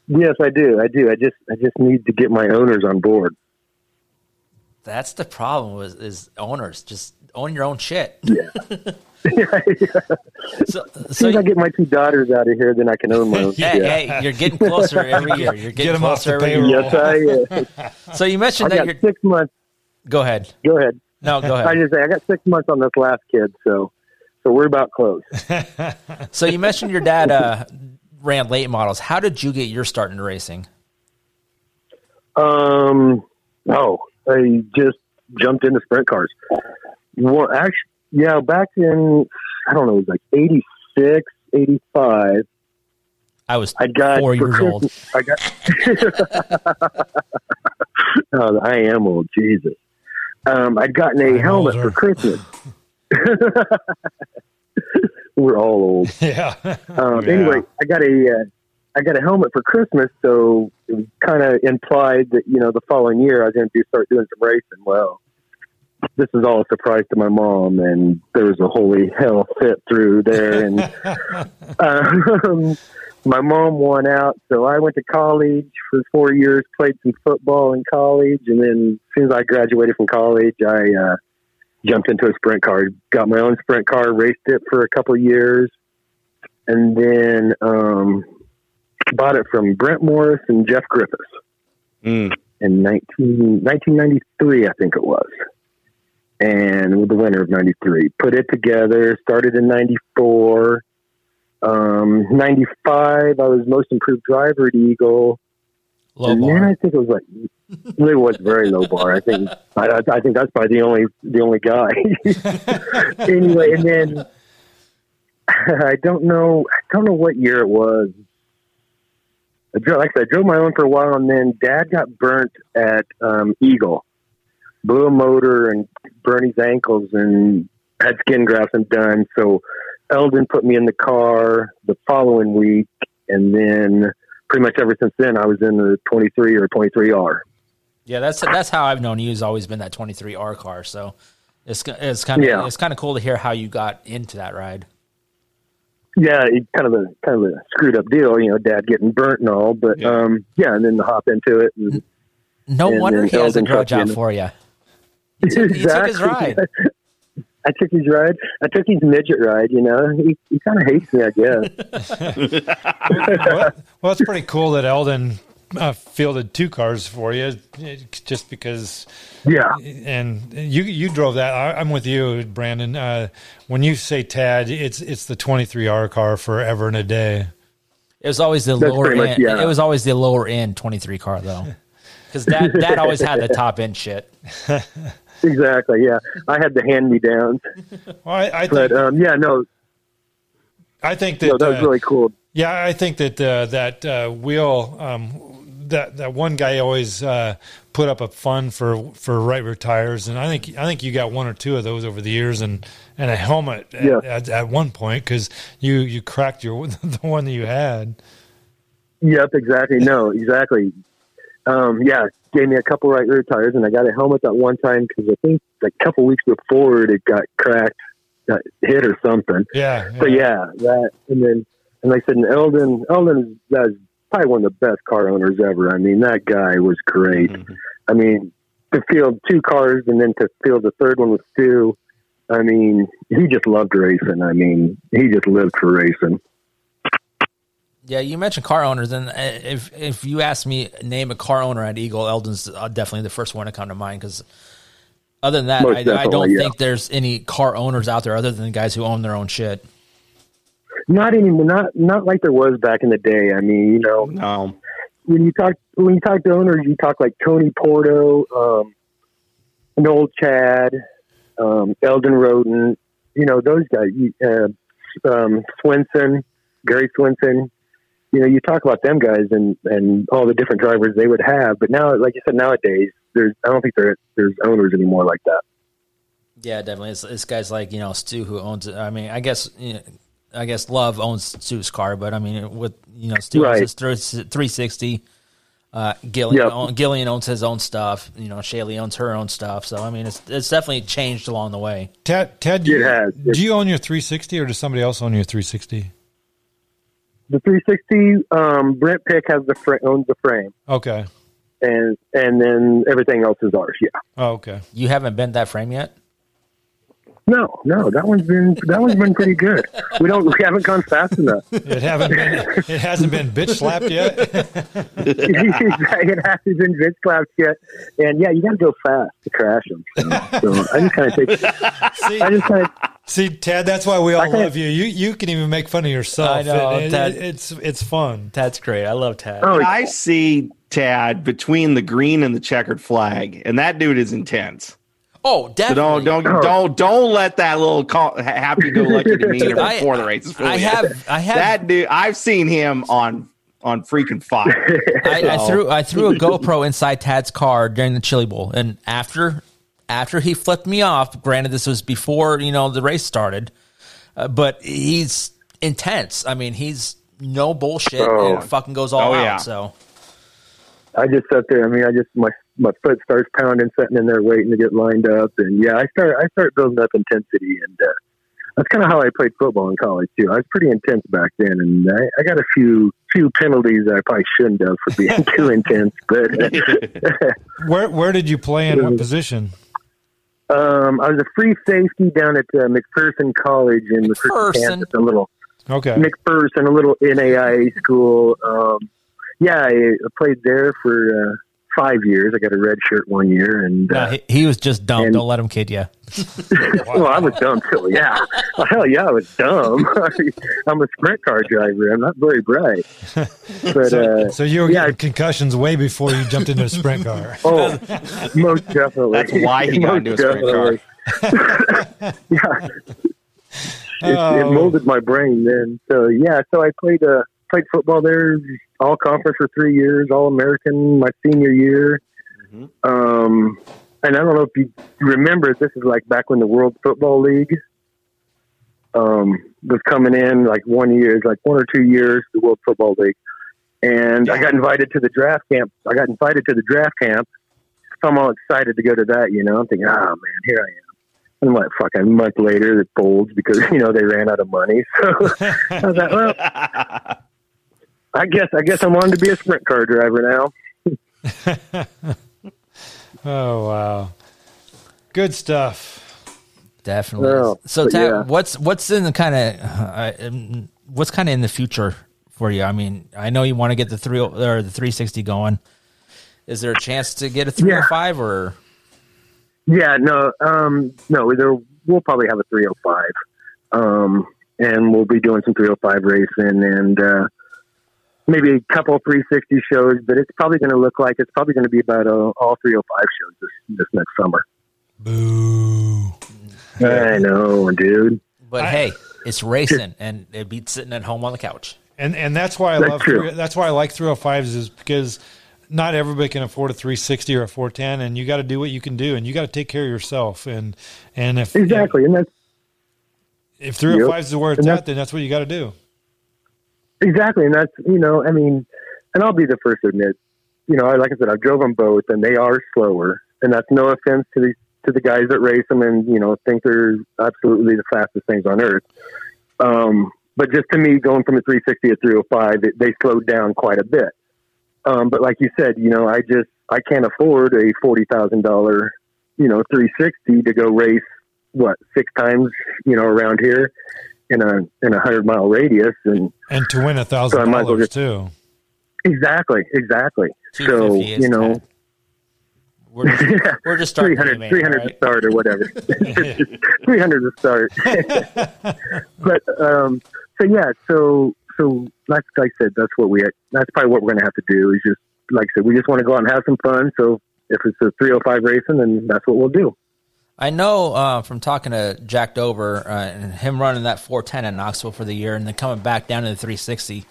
Yes, I do. I do. I just, I just need to get my owners on board. That's the problem with is owners just own your own shit. Yeah. *laughs* *laughs* So, As so soon as I get my two daughters out of here, then I can own my *laughs* own. hey, yeah. hey, you're getting closer every year. You're getting Get 'em off closer every year. Yes, I. Uh, So you I mentioned that got you're. six months. Go ahead. Go ahead. No, go ahead. I just say I got six months on this last kid, so so we're about close. *laughs* So you mentioned your dad uh, ran late models. How did you get your start in racing? Um, oh, I just jumped into sprint cars. Well, actually, yeah, back in I don't know, it was like 86, 85. I was I got four years old. I got. *laughs* oh, I am old, Jesus. Um, I'd gotten a I'm helmet older. for Christmas. *laughs* *laughs* We're all old. *laughs* Yeah. *laughs* Um, Yeah. Anyway, I got a uh, I got a helmet for Christmas, so it was kind of implied that you know the following year I was going to do start doing some racing. Well, this is all a surprise to my mom, and there was a holy hell fit through there, and um, my mom won out. So I went to college for four years, played some football in college, and then as soon as I graduated from college, I uh, jumped into a sprint car. Got my own sprint car, raced it for a couple of years, and then um, bought it from Brent Morris and Jeff Griffiths. Mm. in 19, 1993, I think it was. And with the winter of 93. Put it together, started in 94. Um, 95, I was most improved driver at Eagle. Low and then. I think it was like, it was very low bar. I think, I, I- I think that's probably the only, the only guy. *laughs* anyway, and then *laughs* I don't know, I don't know what year it was. I drove, like I said, I drove my own for a while, and then Dad got burnt at um, Eagle, blew a motor and burned his ankles, and had skin grafts and done. So Eldon put me in the car the following week, and then pretty much ever since then, I was in the 23 or 23R. Yeah, that's that's how I've known you. Has always been that 23R car. So it's it's kind of Yeah. it's kind of cool to hear how you got into that ride. Yeah, it kind of a kind of a screwed up deal, you know, Dad getting burnt and all. But um, yeah, and then to hop into it. And, No And wonder then he has a grudge out in. for you. You took, you took his ride. *laughs* I took his ride. I took his midget ride. You know, he, he kind of hates me, I guess. *laughs* well, well, it's pretty cool that Eldon uh, fielded two cars for you, just because. Yeah. And you you drove that. I, I'm with you, Brandon. Uh, when you say Tad, it's it's the 23R car forever and a day. It was always the That's lower pretty much- end. yeah. It was always the lower end 23 car though, because dad dad always had the top end shit. *laughs* exactly. Yeah, I had the hand me downs, Well, I, I but um, yeah, no, I think that no, that was uh, really cool. Yeah, I think that uh, that uh, wheel um, that that one guy always uh, put up a fund for for right rear tires, and I think I think you got one or two of those over the years, and and a helmet at, Yeah. at, at one point because you you cracked your *laughs* the one that you had. Yep, exactly. No, exactly. Um, yeah, gave me a couple right rear tires, and I got a helmet that one time because I think a couple weeks before it got cracked, got hit or something. Yeah, So yeah, that and then and like I said, and Eldon, Eldon is probably one of the best car owners ever. I mean, that guy was great. I mean, to field two cars and then to field the third one with Stu. I mean, he just loved racing. I mean, he just lived for racing. Yeah, you mentioned car owners, and uh, if if you ask me name a car owner at Eagle, Eldon's uh, definitely the first one to come to mind. Because other than that, I, I don't yeah. think there's any car owners out there other than the guys who own their own shit. Not anymore. Not not like there was back in the day. I mean, you know, No. when you talk when you talk to owners, you talk like Tony Porto, um, an old Chad, um, Eldon Roden. You know those guys. You, uh, um, Swinson, Gary Swinson. You know, you talk about them guys and and all the different drivers they would have. But now, like you said, nowadays there's I don't think there there's owners anymore like that. Yeah, definitely. It's, it's guys like you know Stu who owns it. I mean, I guess you know, I guess Love owns Stu's car, but I mean, with you know Stu Right. owns his three sixty. Uh, Gillian, Yep. own, Gillian owns his own stuff. You know, Shaylee owns her own stuff. So I mean, it's it's definitely changed along the way. Ted, Ted, do It you, has. do you own your 360 or does somebody else own your 360? The 360, um, Brent Pick has the fr- owns the frame, Okay. and and then everything else is ours. Yeah. Oh, okay. You haven't bent that frame yet. No, no, that one's been that one's been pretty good. We don't we haven't gone fast enough. It haven't been. It hasn't been bitch slapped yet. *laughs* *laughs* it hasn't been bitch slapped yet, and yeah, you got to go fast to crash them. So I just kind of take. See, I just kind of see, Ted. That's why we all can't- love you. You you can even make fun of yourself. I know, It- it- it's it's fun. That's great. I love Tad. oh I see Tad between the green and the checkered flag, and that dude is intense. Oh, So definitely. don't don't don't don't let that little happy go lucky *laughs* demeanor Dude, I- before the race is I have I have that dude. I've seen him on on freaking fire. *laughs* I, I threw I threw a GoPro inside Tad's car during the Chili Bowl, and after after he flipped me off. Granted, this was before you know the race started, uh, but he's intense. I mean, he's no bullshit Oh. and fucking goes all Oh, out. yeah. So I just sat there. I mean, I just my my foot starts pounding, sitting in there waiting to get lined up, and yeah, I start I start building up intensity, and uh, that's kind of how I played football in college too. I was pretty intense back then, and I, I got a few few penalties that I probably shouldn't have for being *laughs* too intense, but. *laughs* Where where did you play in what position? Um, I was a free safety down at uh, McPherson College in McPherson, McPherson. Kansas. A little Okay. McPherson, a little NAIA school. Um, yeah, I, I played there for uh, five years. I got a red shirt one year, and No, uh, he, he was just dumb. and- Don't let him kid you. *laughs* well, I was dumb too. Yeah, well, *laughs* hell yeah, I was dumb. *laughs* I'm a sprint car driver. I'm not very bright, but So, uh, so you were yeah. getting concussions way before you jumped into a sprint car. Oh, most definitely. That's why he got into a sprint car. yeah, it, it Oh. molded my brain then. So yeah, so I played uh, played football there, all conference for three years, all American my senior year. Mm-hmm. Um, and I don't know if you remember, this is like back when the World Football League um, was coming in, like one year, like one or two years, the World Football League. And I got invited to the draft camp. I got invited to the draft camp. So I'm all excited to go to that, you know. I'm thinking, oh man, here I am. And like, fuck, a month later, it folds because, *laughs* you know, they ran out of money. *laughs* So I was like, well, *laughs* I guess, I guess I'm on to be a sprint car driver now. *laughs* Oh wow, good stuff. Definitely. Well, so, but Tab, yeah. what's what's in the kind of uh, um, what's kind of in the future for you? I mean, I know you want to get the three or the three sixty going. Is there a chance to get a three hundred five or? Yeah, no, um, no, there, we'll probably have a 305. Um, and we'll be doing some 305 racing and, uh, maybe a couple 360 shows, but it's probably going to look like it's probably going to be about uh, all 305 shows this, this next summer. Boo. I know, dude. But I- hey, it's racing, and it beats sitting at home on the couch. And and that's why I That's love true. that's why I like 305s is because not everybody can afford a 360 or a 410 and you got to do what you can do and you got to take care of yourself and and if Exactly. And that's if 305s is where it's And at then that's what you got to do. Exactly, and that's you know, I mean, and I'll be the first to admit, you know, like I said, I've drove them both, and they are slower, and that's no offense to the to the guys that race them and you know think they're absolutely the fastest things on earth. Um, but just to me, going from a 360 to 305, it, they slowed down quite a bit. Um, but like you said, you know, I just I can't afford a forty thousand dollar, you know, 360 to go race what six times, you know, around here in a in a hundred mile radius and And to win a So I thousand might as well dollars just- too. Exactly, exactly. So, you know, We're just, *laughs* we're just starting 300, to 300 right? to start or whatever. *laughs* *laughs* 300 to start. but, um, so yeah, so, so like I said, that's what we, that's probably what we're going to have to do is just, like I said, we just want to go out and have some fun. So if it's a 305 racing, then that's what we'll do. I know uh, from talking to Jack Dover uh, and him running that 410 at Knoxville for the year and then coming back down to the 360.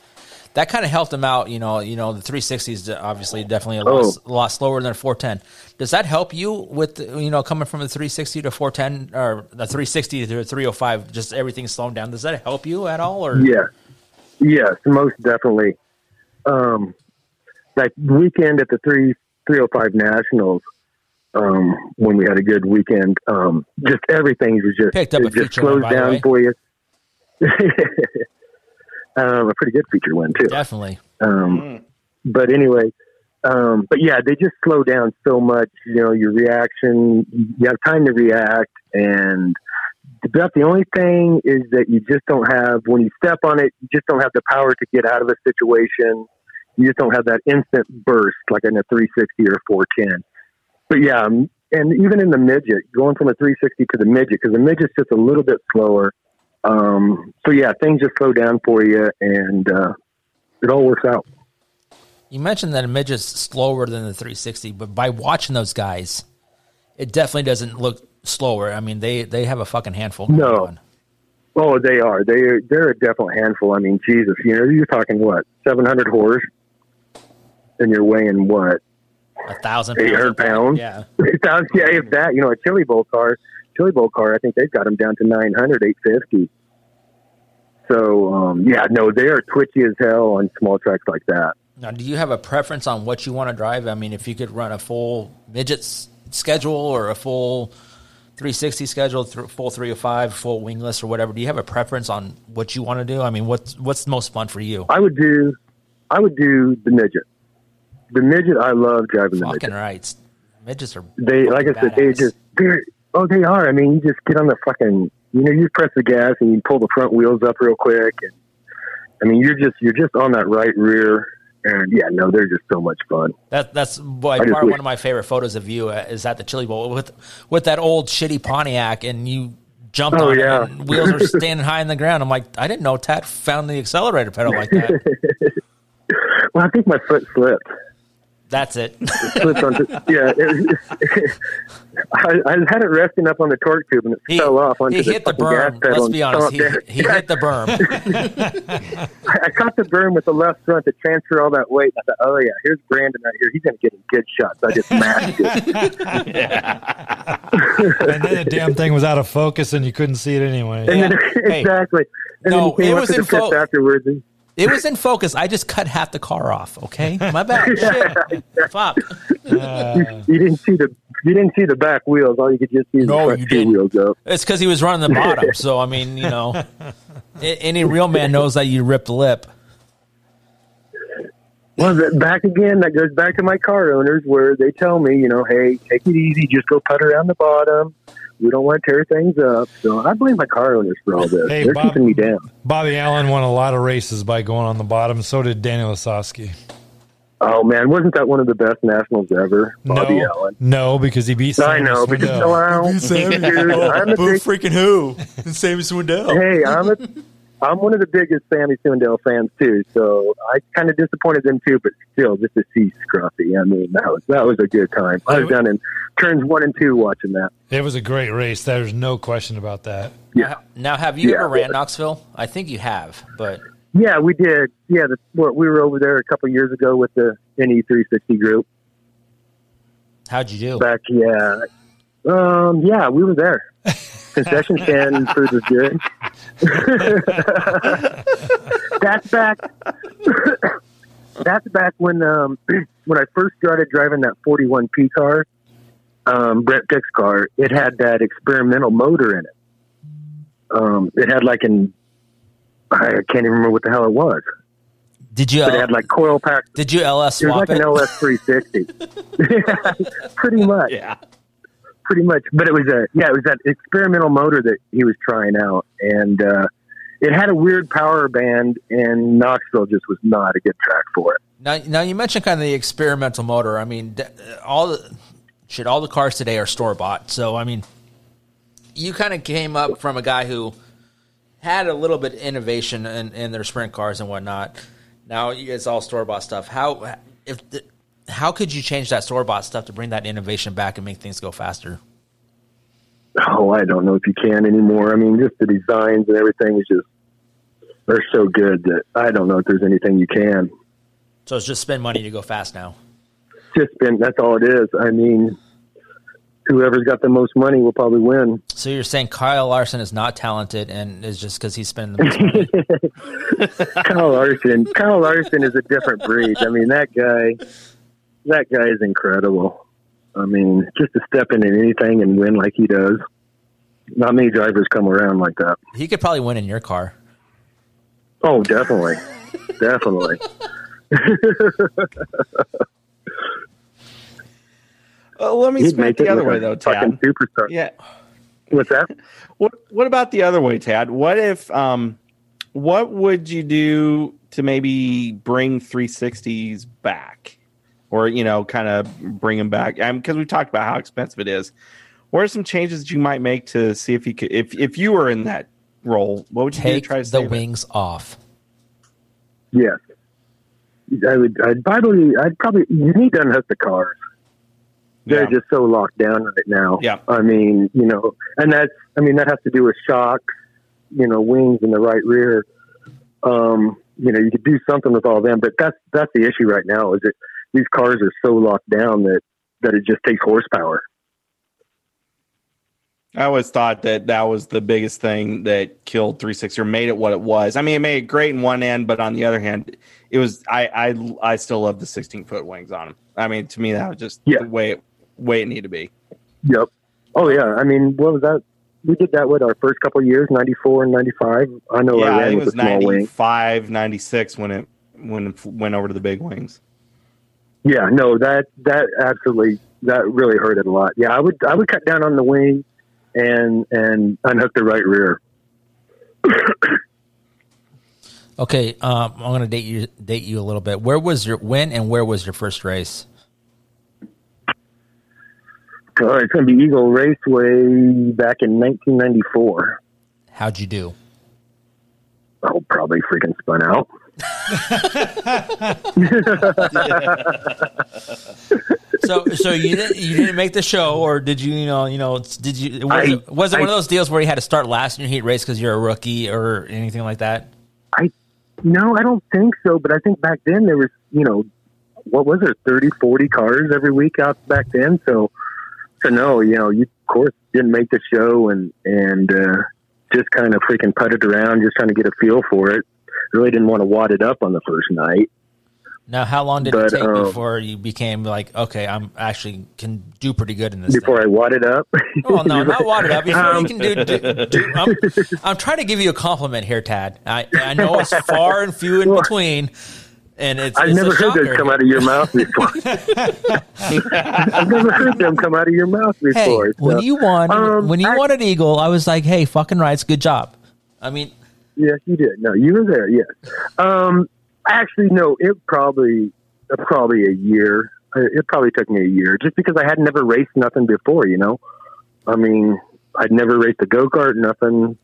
That kind of helped him out. You know, you know the 360 is obviously definitely a lot, Oh. a lot slower than a 410. Does that help you with you know coming from the 360 to 410 or the 360 to 305? Just everything slowing down. Does that help you at all? Or Yeah. Yes, most definitely. Um, like weekend at the three 305 nationals, um, when we had a good weekend, um, just everything was just Picked up it just feature one, slows down for you. *laughs* um, a pretty good feature one too. definitely. Um, But anyway, um, but yeah, they just slow down so much. You know, your reaction, you have time to react, and about the only thing is that you just don't have when you step on it, you just don't have the power to get out of a situation. You just don't have that instant burst like in a 360 or 410. But yeah, um, and even in the midget, going from a 360 to the midget because the midget's just a little bit slower. Um, so yeah, things just slow down for you, and uh, it all works out. You mentioned that a midget's slower than the 360, but by watching those guys, it definitely doesn't look slower. I mean, they they have a fucking handful. No. on. Oh, they are. They are, they're a definite handful. I mean, Jesus, you know, you're talking what, 700 horse, and you're weighing what, a thousand, 800 pounds? Yeah, *laughs* sounds, yeah, if that, you know, a chili bowl car, chili bowl car, I think they've got them down to 900, 850. So, um, yeah, no, they are twitchy as hell on small tracks like that. Now, do you have a preference on what you want to drive? I mean, if you could run a full midgets schedule or a full 360 schedule, th- full 305, full wingless or whatever, do you have a preference on what you want to do? I mean, what's what's the most fun for you? I would do, I would do the midget. The midget, I love driving the midget. Fucking rights. Midgets are they like I said, they badass. just they're oh they are. I mean, you just get on the fucking you know, you press the gas and you pull the front wheels up real quick and I mean you're just you're just on that right rear And yeah, no, they're just so much fun. That that's just far one of my favorite photos of you uh, is at the Chili Bowl with with that old shitty Pontiac, and you jumped Oh, on yeah. it, and wheels are standing high in the ground. I'm like, I didn't know Tat found the accelerator pedal like that. *laughs* Well, I think my foot slipped. That's it. *laughs* slipped onto, yeah. It, *laughs* I, I had it resting up on the torque tube and it He, fell off onto he the hit the fucking gas berm. pedal Let's and be honest. He, he hit the berm. I, *laughs* I caught the berm with the left front to transfer all that weight. I thought, oh yeah, here's Brandon right here. He's going to get a good shots. I just mashed it. and then the damn thing was out of focus and you couldn't see it anyway. And then, Hey. exactly. And No, then he it was up to in the fo- afterwards. And, It was in focus. I just cut half the car off. Okay, my bad. *laughs* Shit. Fuck. Uh, you didn't see the you didn't see the back wheels. All you could just see is No, the front you two didn't. wheels up. It's because he was running the bottom. So I mean, you know, *laughs* any real man knows that you ripped the lip. Well, that back again, that goes back to my car owners where they tell me, you know, hey, take it easy, just go putt around the bottom. We don't want to tear things up. So I blame my car owners for all this. Hey, They're Bob- keeping me down. Bobby Allen won a lot of races by going on the bottom. So did Danny Lasoski. Oh man, wasn't that one of the best nationals ever, Bobby no, Allen? no, because he beat. I Sammy know, but Swindell. well, dude, I'm a big, freaking who? Sammy Swindell. hey, I'm a, I'm one of the biggest Sammy Swindell fans too. So I kind of disappointed them too, but still, just to see Scruffy, I mean, that was that was a good time. I was down in turns one and two watching that. It was a great race. There's no question about that. Yeah. Now, have you Yeah. ever ran Knoxville? I think you have, but Yeah, we did. Yeah, the, well, we were over there a couple years ago with the NE360 group. how'd you do? Back, yeah, um, yeah, we were there. *laughs* Concession stand food was good. *laughs* that's back. *coughs* that's back when um, *clears throat* when I first started driving that 41P car, um, Brett Pick's car. It had that experimental motor in it. Um, it had like an I can't even remember what the hell it was, Did you? but it uh, had like coil pack did you LS it was like it? an LS 360. *laughs* *laughs* pretty much. Yeah. Pretty much. But it was a yeah, it was that experimental motor that he was trying out, and uh, it had a weird power band, and Knoxville just was not a good track for it. Now, now you mentioned kind of the experimental motor. I mean, all the shit, all the cars today are store bought. So I mean, you kind of came up from a guy who had a little bit of innovation in, in their sprint cars and whatnot. Now it's all store bought stuff. How if the, how could you change that store bought stuff to bring that innovation back and make things go faster? Oh, I don't know if you can anymore. I mean, just the designs and everything is just they're so good that I don't know if there's anything you can. So it's just spend money to go fast now. Just spend. That's all it is. I mean, whoever's got the most money will probably win. So you're saying Kyle Larson is not talented and is just because he's spending the most money? *laughs* Kyle Larson. Kyle Larson is a different breed. I mean, that guy, that guy is incredible. I mean, just to step into anything and win like he does. Not many drivers come around like that. he could probably win in your car. Oh, definitely, *laughs* definitely. Uh, let me He'd spin it the it other way a though, fucking Tad. superstar. Yeah. What's that? *laughs* What What about the other way, Tad? What if um, what would you do to maybe bring 360s back, or you know, kind of bring them back? Because we talked about how expensive it is. What are some changes that you might make to see if you could, if if you were in that role, what would you do to Take try to the save it? wings off. Yes. I would. I'd probably. I'd probably. You need to unhook the cars. They're Yeah. just so locked down right now. Yeah. I mean, you know, and that's. I mean, that has to do with shocks, you know, wings in the right rear. Um, you know, you could do something with all them, but that's that's the issue right now. Is that these cars are so locked down that that it just takes horsepower. I always thought that that was the biggest thing that killed 360 or made it what it was. I mean, it made it great in one end, but on the other hand, it was I I I still love the 16 foot wings on them. I mean, to me, that was just Yeah. the way it, way it needed to be. Yep. Oh yeah. I mean, what was that? We did that with our first couple of years, ninety four and ninety five. I know yeah, I I think it was a small wing. 95, 96 when it when it went over to the big wings. Yeah, no, that that absolutely that really hurt it a lot. Yeah, I would I would cut down on the wing and and unhook the right rear. *coughs* Okay, um, I'm going to date you date you a little bit. Where was your when and where was your first race? Uh, it's going to be Eagle Raceway back in 1994. How'd you do? Oh, probably freaking spun out. So, so you didn't you didn't make the show, or did you? You know, you know, did you? Was, I- it, was it one of those deals where you had to start last in your heat race because you're a rookie or anything like that? I no, I don't think so. But I think back then there was, you know, what was there, 30, 40 cars every week out back then. So, so no, you know, you of course didn't make the show and and uh, just kind of freaking putted around, just trying to get a feel for it. Really didn't want to wad it up on the first night. Now, how long did But, it take um, before you became like, okay, I'm actually can do pretty good in this? Before I wad it up. *laughs* Well, no, not watered up. Before Um, you can do, do, do I'm, I'm trying to give you a compliment here, Tad. I, I know it's *laughs* far and few in between, and it's. I've it's never heard shocker. those come out of your mouth *laughs* before. I've never heard them come out of your mouth Hey, before. when you won, Um, when you I- won at Eagle, I was like, "Hey, fucking rights, good job." I mean, Yes, you did. No, you were there. Yes. Um, actually, no. It probably probably a year. Uh, It probably took me a year, just because I had never raced nothing before. You know, I mean, I'd never raced a go kart, nothing.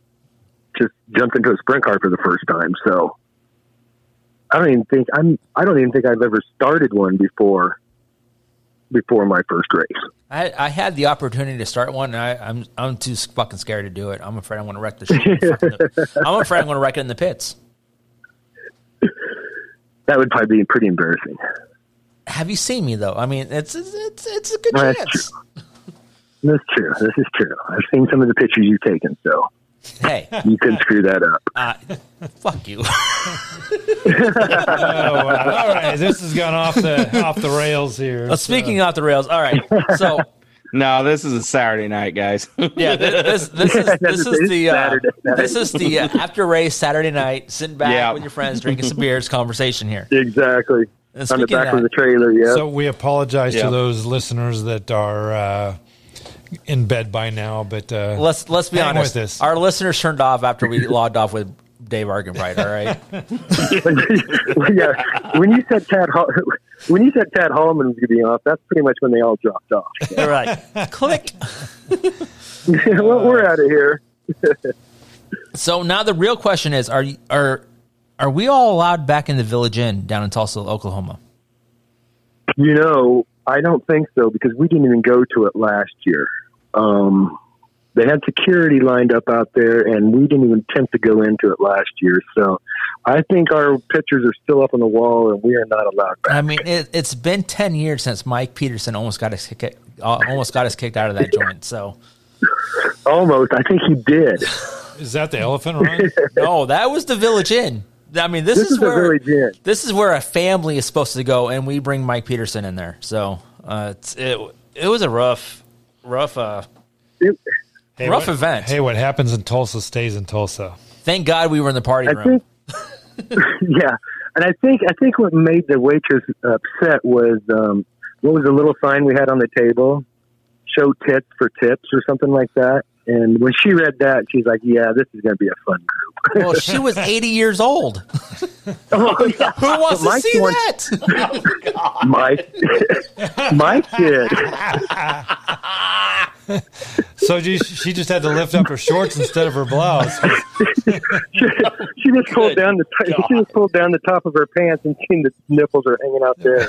Just jumped into a sprint car for the first time. So I don't even think I'm. I don't even think I've ever started one before. Before my first race. I, I had the opportunity to start one, and I, I'm I'm too fucking scared to do it. I'm afraid I'm going to wreck the shit. *laughs* I'm afraid I'm going to wreck it in the pits. That would probably be pretty embarrassing. Have you seen me though? I mean, it's it's it's, a good That's chance. That's true. This is true. I've seen some of the pictures you've taken, so Hey, you couldn't screw that up. uh, fuck you. *laughs* Oh, wow. All right, this has gone off the off the rails here. Uh, speaking off the rails, all right. So *laughs* No, this is a Saturday night, guys. *laughs* yeah, this this, this is this is the uh, this is the uh, after race Saturday night, sitting back Yeah. with your friends, drinking some beers, conversation here. Exactly. On the back of of the trailer, yeah. So we apologize Yeah. to those listeners that are uh, in bed by now, but uh, let's let's be honest. with us. Our listeners turned off after we *laughs* logged off with Dave Argenbright. All right. *laughs* *laughs* yeah. When you said Tad, Hall- when you said Tad Hallman was going to be off, that's pretty much when they all dropped off. All right. Click. well, we're out of here. So now the real question is: Are are are we all allowed back in the Village Inn down in Tulsa, Oklahoma? You know, I don't think so because we didn't even go to it last year. Um, they had security lined up out there, and we didn't even attempt to go into it last year. So I think our pictures are still up on the wall, and we are not allowed back. I mean, it, it's been ten years since Mike Peterson almost got us kicked, uh, almost got us kicked out of that joint. So Almost. I think he did. is that the elephant run? *laughs* no, that was the Village Inn. I mean, this, This is is where Village Inn. this is where a family is supposed to go, and we bring Mike Peterson in there. So uh, it's, it it was a rough, rough, uh, It- Hey, rough what- event. Hey, what happens in Tulsa stays in Tulsa. Thank God we were in the party I room. think, *laughs* yeah, and I think I think what made the waitress upset was um, what was the little sign we had on the table, "Show tits for tips" or something like that. And when she read that, she's like, "Yeah, this is going to be a fun group." well, she was *laughs* eighty years old. oh, yeah. *laughs* Who wants to see wants- that? Mike, Mike did. So she, she just had to lift up her shorts instead of her blouse. she, *laughs* she just pulled down the she just pulled down the top of her pants and seen the nipples are hanging out there.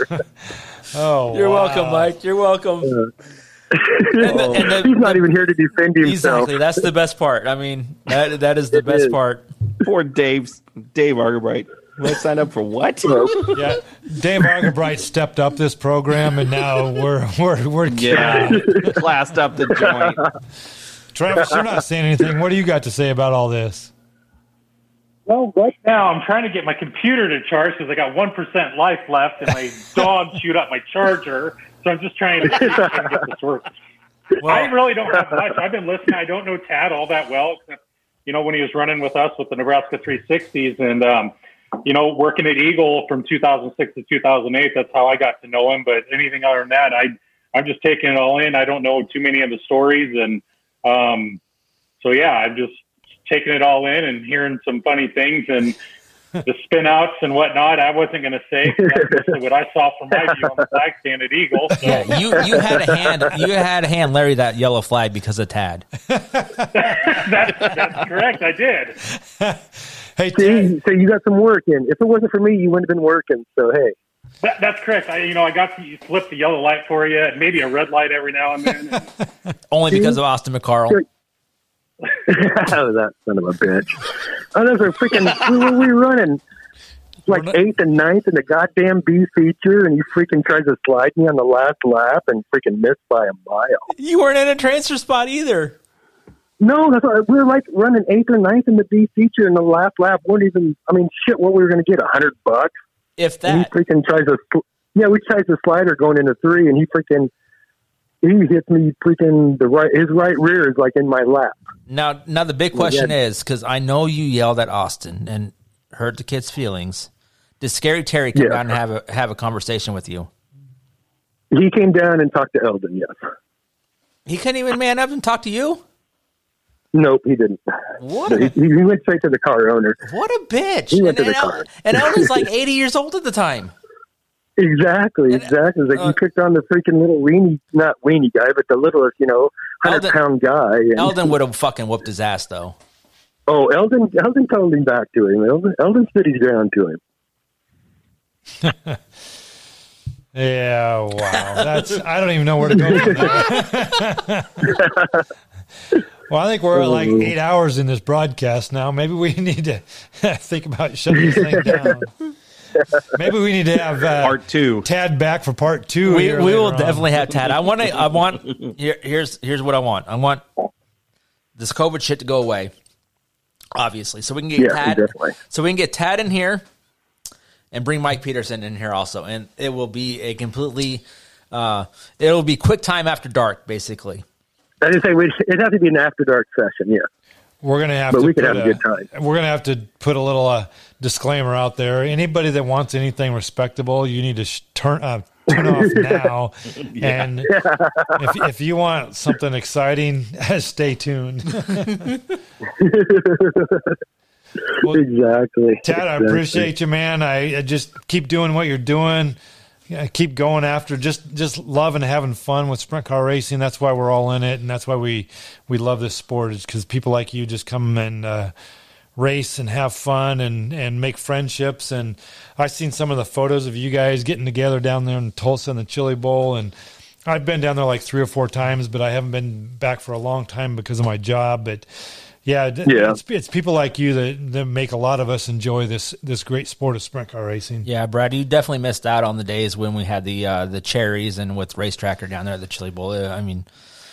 Oh, You're wow. welcome, Mike. You're welcome. Uh, And the- and the- *laughs* He's not even here to defend himself. Exactly. That's the best part. I mean, that that is the best is. part. Poor Dave's Dave Argenbright. Let's sign up for what? *laughs* Yeah, Dave Argenbright stepped up this program, and now we're we're we're yeah, classed up the joint. Travis, you're not saying anything. What do you got to say about all this? Well, right now I'm trying to get my computer to charge because I got one percent life left, and my *laughs* dog chewed up my charger. So I'm just trying to, get this working. I really don't have much. I've been listening. I don't know Tad all that well, except you know when he was running with us with the Nebraska 360s, and um, you know working at Eagle from 2006 to 2008. That's how I got to know him. But anything other than that, I I'm just taking it all in. I don't know too many of the stories, and um, so yeah, I'm just taking it all in and hearing some funny things and *laughs* the spin outs and whatnot. I wasn't going to say that's what I saw from my view on the flag stand at Eagle. So Yeah, you you had a hand you had a hand Larry that yellow flag because of Tad. *laughs* that's, that's correct. I did. Hey, Ted, See, so you got some work in. If it wasn't for me, you wouldn't have been working. So hey, That, that's correct. I, you know, I got to flip the yellow light for you, and maybe a red light every now and then. *laughs* Only because of Austin McCarl. Sure. *laughs* oh, that son of a bitch! Oh, those are freaking. we were we running like eighth and ninth in the goddamn B feature, and you freaking tried to slide me on the last lap and freaking missed by a mile. You weren't in a transfer spot either. No, that's what, we were like running eighth or ninth in the B feature, and the last lap weren't even. I mean, shit, what we were going to get a hundred bucks. If And he freaking tries to, yeah, we tries the slider going into three, and he freaking, he hits me freaking the right, his right rear is like in my lap. now now the big question is because I know you yelled at Austin and hurt the kid's feelings. Did Scary Terry come Yeah. down and have a have a conversation with you? He came down and talked to Eldon. Yes. He couldn't even man up and talk to you. Nope, he didn't. What He, a, he went straight to the car owner. what a bitch! He went and, to the and, car. and Eldon's like *laughs* eighty years old at the time. Exactly, And, exactly. It's like uh, you picked on the freaking little weenie, not weenie guy, but the littlest, you know, hundred Eldon- pound guy. And, Eldon would have fucking whooped his ass though. oh, Eldon, Eldon told him back to him. Eldon, Eldon stood his ground to him. *laughs* yeah, wow. That's I don't even know where to go from that. *laughs* well, I think we're at like eight hours in this broadcast now. Maybe we *laughs* need to think about shutting this thing down. *laughs* Maybe we need to have uh, Part two. Tad back for part two. We, we will on. definitely have Tad. I want to. I want. *laughs* Here, here's here's what I want. I want this COVID shit to go away. Obviously, so we can get Yeah, Tad. definitely. So we can get Tad in here, and bring Mike Peterson in here also, and it will be a completely. Uh, it'll be quick time after dark, basically. I just say we, it has to be an after dark session. Yeah, We're gonna have But to. we could have a good time. We're gonna have to put a little uh, disclaimer out there. Anybody that wants anything respectable, you need to sh- turn uh, turn off *laughs* now. And *laughs* if, if you want something exciting, *laughs* stay tuned. Well, exactly. Tad, I Exactly. appreciate you, man. I, I just keep doing what you're doing. Yeah, keep going after just just loving having fun with sprint car racing. That's why we're all in it, and that's why we we love this sport. Is because people like you just come and uh, race and have fun and and make friendships. And I've seen some of the photos of you guys getting together down there in Tulsa in the Chili Bowl, and I've been down there like three or four times, but I haven't been back for a long time because of my job. But yeah, d- Yeah. It's, it's people like you that, that make a lot of us enjoy this this great sport of sprint car racing. Yeah, Brad, you definitely missed out on the days when we had the uh, the cherries and with racetracker down there at the Chili Bowl. Uh, I mean,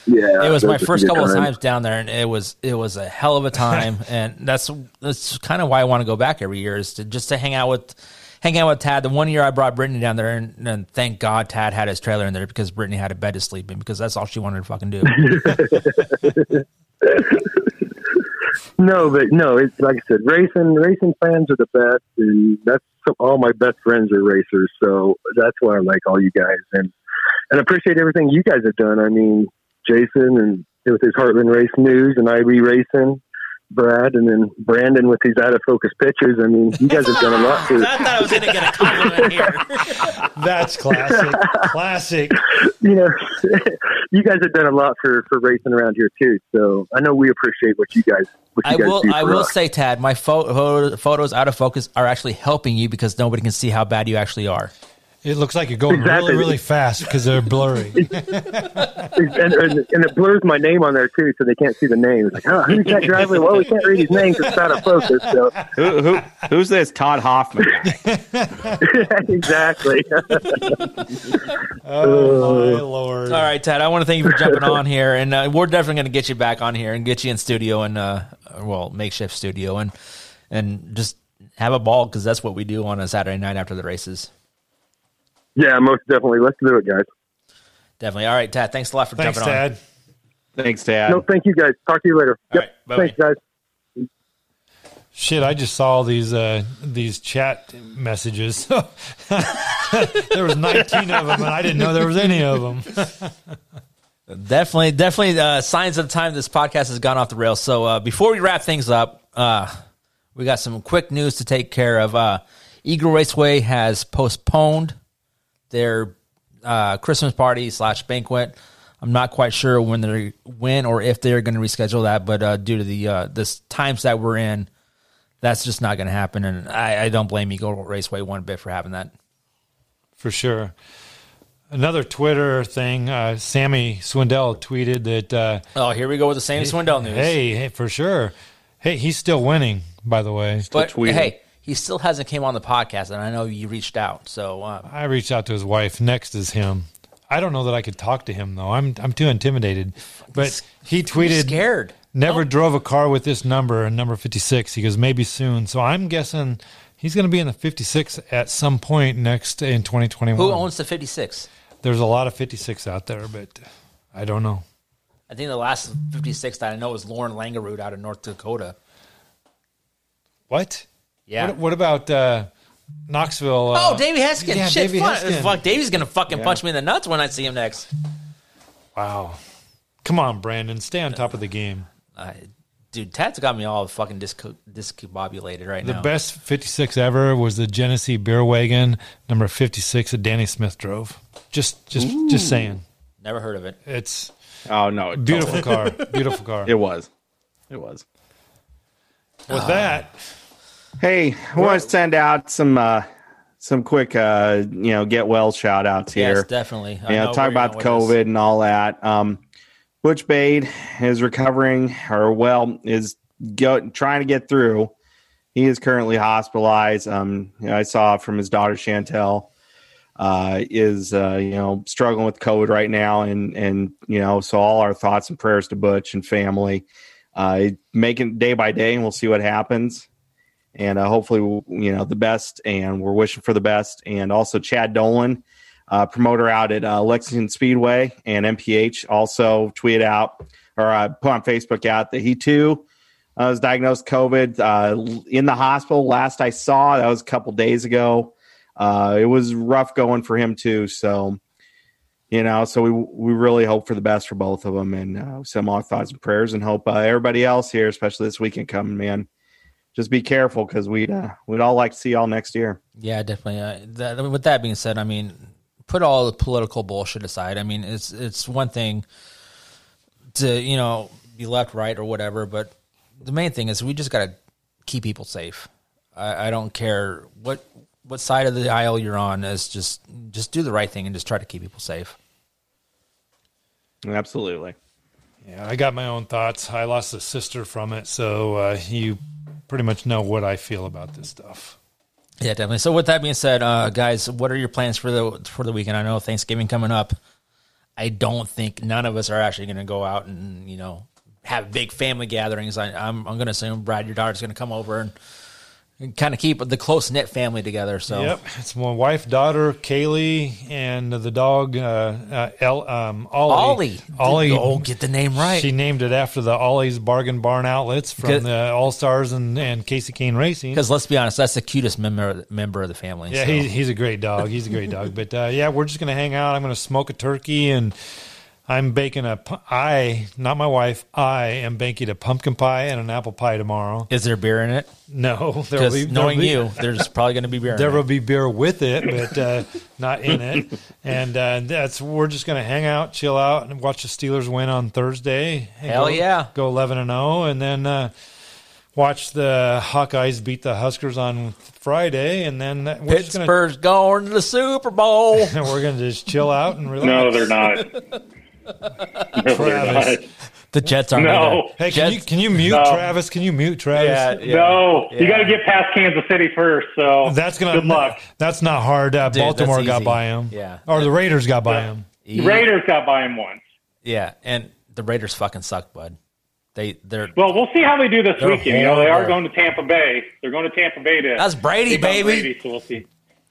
Yeah, it was my first good couple of times down there, and it was it was a hell of a time, *laughs* and that's that's kind of why I want to go back every year is to just to hang out with hang out with Tad. The one year I brought Brittany down there, and, and thank God Tad had his trailer in there because Brittany had a bed to sleep in because that's all she wanted to fucking do. *laughs* *laughs* No, but no, it's like I said, racing racing fans are the best, and that's all my best friends are racers. So that's why I like all you guys, and and appreciate everything you guys have done. I mean, Jason and with his Heartland Race News and IB Racing, Brad, and then Brandon with these out of focus pictures. I mean, you guys have done a lot *laughs* for. I thought I was going to get a compliment here. *laughs* That's classic, classic. you know, *laughs* you guys have done a lot for for racing around here too. So I know we appreciate what you guys what you I guys will. do I will us. say, Tad, my pho- photos out of focus are actually helping you because nobody can see how bad you actually are. It looks like you're going Exactly. really, really fast because they're blurry. *laughs* and, and, and it blurs my name on there too, so they can't see the name. It's like, oh, who's that driver? Well, we can't read his name because it's out of focus. So Who, who, who's this Todd Hoffman *laughs* *laughs* exactly. Oh my lord! All right, Ted. I want to thank you for jumping on here, and uh, we're definitely going to get you back on here and get you in studio and uh, well, makeshift studio and and just have a ball because that's what we do on a Saturday night after the races. Yeah, most definitely. Let's do it, guys. Definitely. All right, Tad. Thanks a lot for Thanks, jumping on. Dad. Thanks, Dad. No, thank you, guys. Talk to you later. All Yep. right, bye-bye. Thanks, guys. Shit, I just saw these uh, these chat messages. *laughs* there was 19 of them, and I didn't know there was any of them. *laughs* Definitely, definitely uh, signs of the time this podcast has gone off the rails. So uh, before we wrap things up, uh, we got some quick news to take care of. Uh, Eagle Raceway has postponed their uh, Christmas party slash banquet. I'm not quite sure when they're when or if they're going to reschedule that, but uh, due to the uh, this times that we're in, that's just not going to happen. And I, I don't blame Eagle Raceway one bit for having that. for sure. Another Twitter thing, uh, Sammy Swindell tweeted that. Uh, Oh, here we go with the same Swindell news. Hey, hey, for sure. Hey, he's still winning, by the way. but hey, he still hasn't came on the podcast, and I know you reached out. So uh, I reached out to his wife. Next is him. I don't know that I could talk to him though. I'm I'm too intimidated. But he tweeted scared. Never drove a car with this number and number 56. He goes maybe soon. So I'm guessing he's going to be in the 56 at some point next in 2021. who owns the 56? There's a lot of 56 out there, but I don't know. I think the last 56 that I know is Lauren Langerud out of North Dakota. What? Yeah. What, what about uh, Knoxville? Uh, oh, Davey Heskin. Yeah, Shit, Davey fun. Heskin. Fuck, Davey's gonna fucking Yeah. punch me in the nuts when I see him next. Wow. Come on, Brandon. Stay on top of the game. Uh, dude, Tad's got me all fucking disco- discombobulated right The now. The best 56 ever was the Genesee Beer Wagon, number 56 that Danny Smith drove. Just, just, just saying. Never heard of it. It's Oh no, it beautiful totally- car. Beautiful car. *laughs* It was. It was. With that, Hey, I want to send out some uh some quick uh you know get well shout outs here. Yes, definitely. I You know, know talk about the going with this. COVID and all that. Um Butch Bade is recovering or well is go, trying to get through. He is currently hospitalized. Um you know, I saw from his daughter Chantel uh is uh you know struggling with COVID right now and and you know so all our thoughts and prayers to Butch and family. Uh making day by day and we'll see what happens and uh, hopefully you know the best and we're wishing for the best. And also chad dolan uh, promoter out at uh, lexington speedway and mph also tweeted out or uh, put on facebook out that he too uh, was diagnosed covid uh, in the hospital. Last i saw that was a couple days ago. It was rough going for him too. So you know so we we really hope for the best for both of them and uh, send our thoughts and prayers and hope everybody else here especially this weekend coming man just be careful because we'd uh, we'd all like to see y'all next year. Yeah, definitely. Uh, that, with that being said, I mean, put all the political bullshit aside. I mean, it's it's one thing to you know be left, right, or whatever, but the main thing is we just got to keep people safe. I, I don't care what what side of the aisle you're on. Is just just do the right thing and just try to keep people safe. Absolutely. yeah, I got my own thoughts. I lost a sister from it, so uh, you pretty much know what I feel about this stuff. Yeah, definitely. So with that being said, uh, guys, what are your plans for the for the weekend? I know Thanksgiving coming up. I don't think none of us are actually going to go out and you know have big family gatherings. I, I'm I'm going to assume Brad, your daughter's going to come over and, and kind of keep the close knit family together. So Yep, it's my wife, daughter, Kaylee, and the dog, uh, uh, El, um, Ollie. Ollie. Oh, get the name right. She named it after the Ollie's Bargain Barn outlets from the All Stars and, and Kasey Kahne Racing. because let's be honest, that's the cutest member member of the family. Yeah, so. he's, he's a great dog. He's a great dog. But uh, yeah, we're just gonna hang out. I'm gonna smoke a turkey, and I'm baking a. pu- I, not my wife. I am baking a pumpkin pie and an apple pie tomorrow. Is there beer in it? No, *laughs* there Because will be. there will knowing be- you, there's probably going to be beer. in *laughs* There it. will be beer with it, but uh, not in it. And uh, that's we're just gonna hang out, chill out, and watch the Steelers win on Thursday. Hell go- yeah. go eleven and zero, and then uh, watch the Hawkeyes beat the Huskers on Friday, and then we're just gonna Pittsburgh's going to the Super Bowl. and *laughs* we're gonna just chill out and relax. No, they're not. No, they're Travis. not. The Jets are No. Hey, can you can you mute No. Travis? Can you mute Travis? Yeah, yeah. No, you got to get past Kansas City first. So That's gonna. good luck. That's not hard. Uh, Dude, Baltimore got by him. Yeah. or the Raiders got by him. The Raiders got by him once. Yeah, and the Raiders fucking suck, bud. They they're Well, we'll see how they do this They're weekend. You know, they are going to Tampa Bay. They're going to Tampa Bay to That's Brady, baby. Brady, so we'll see.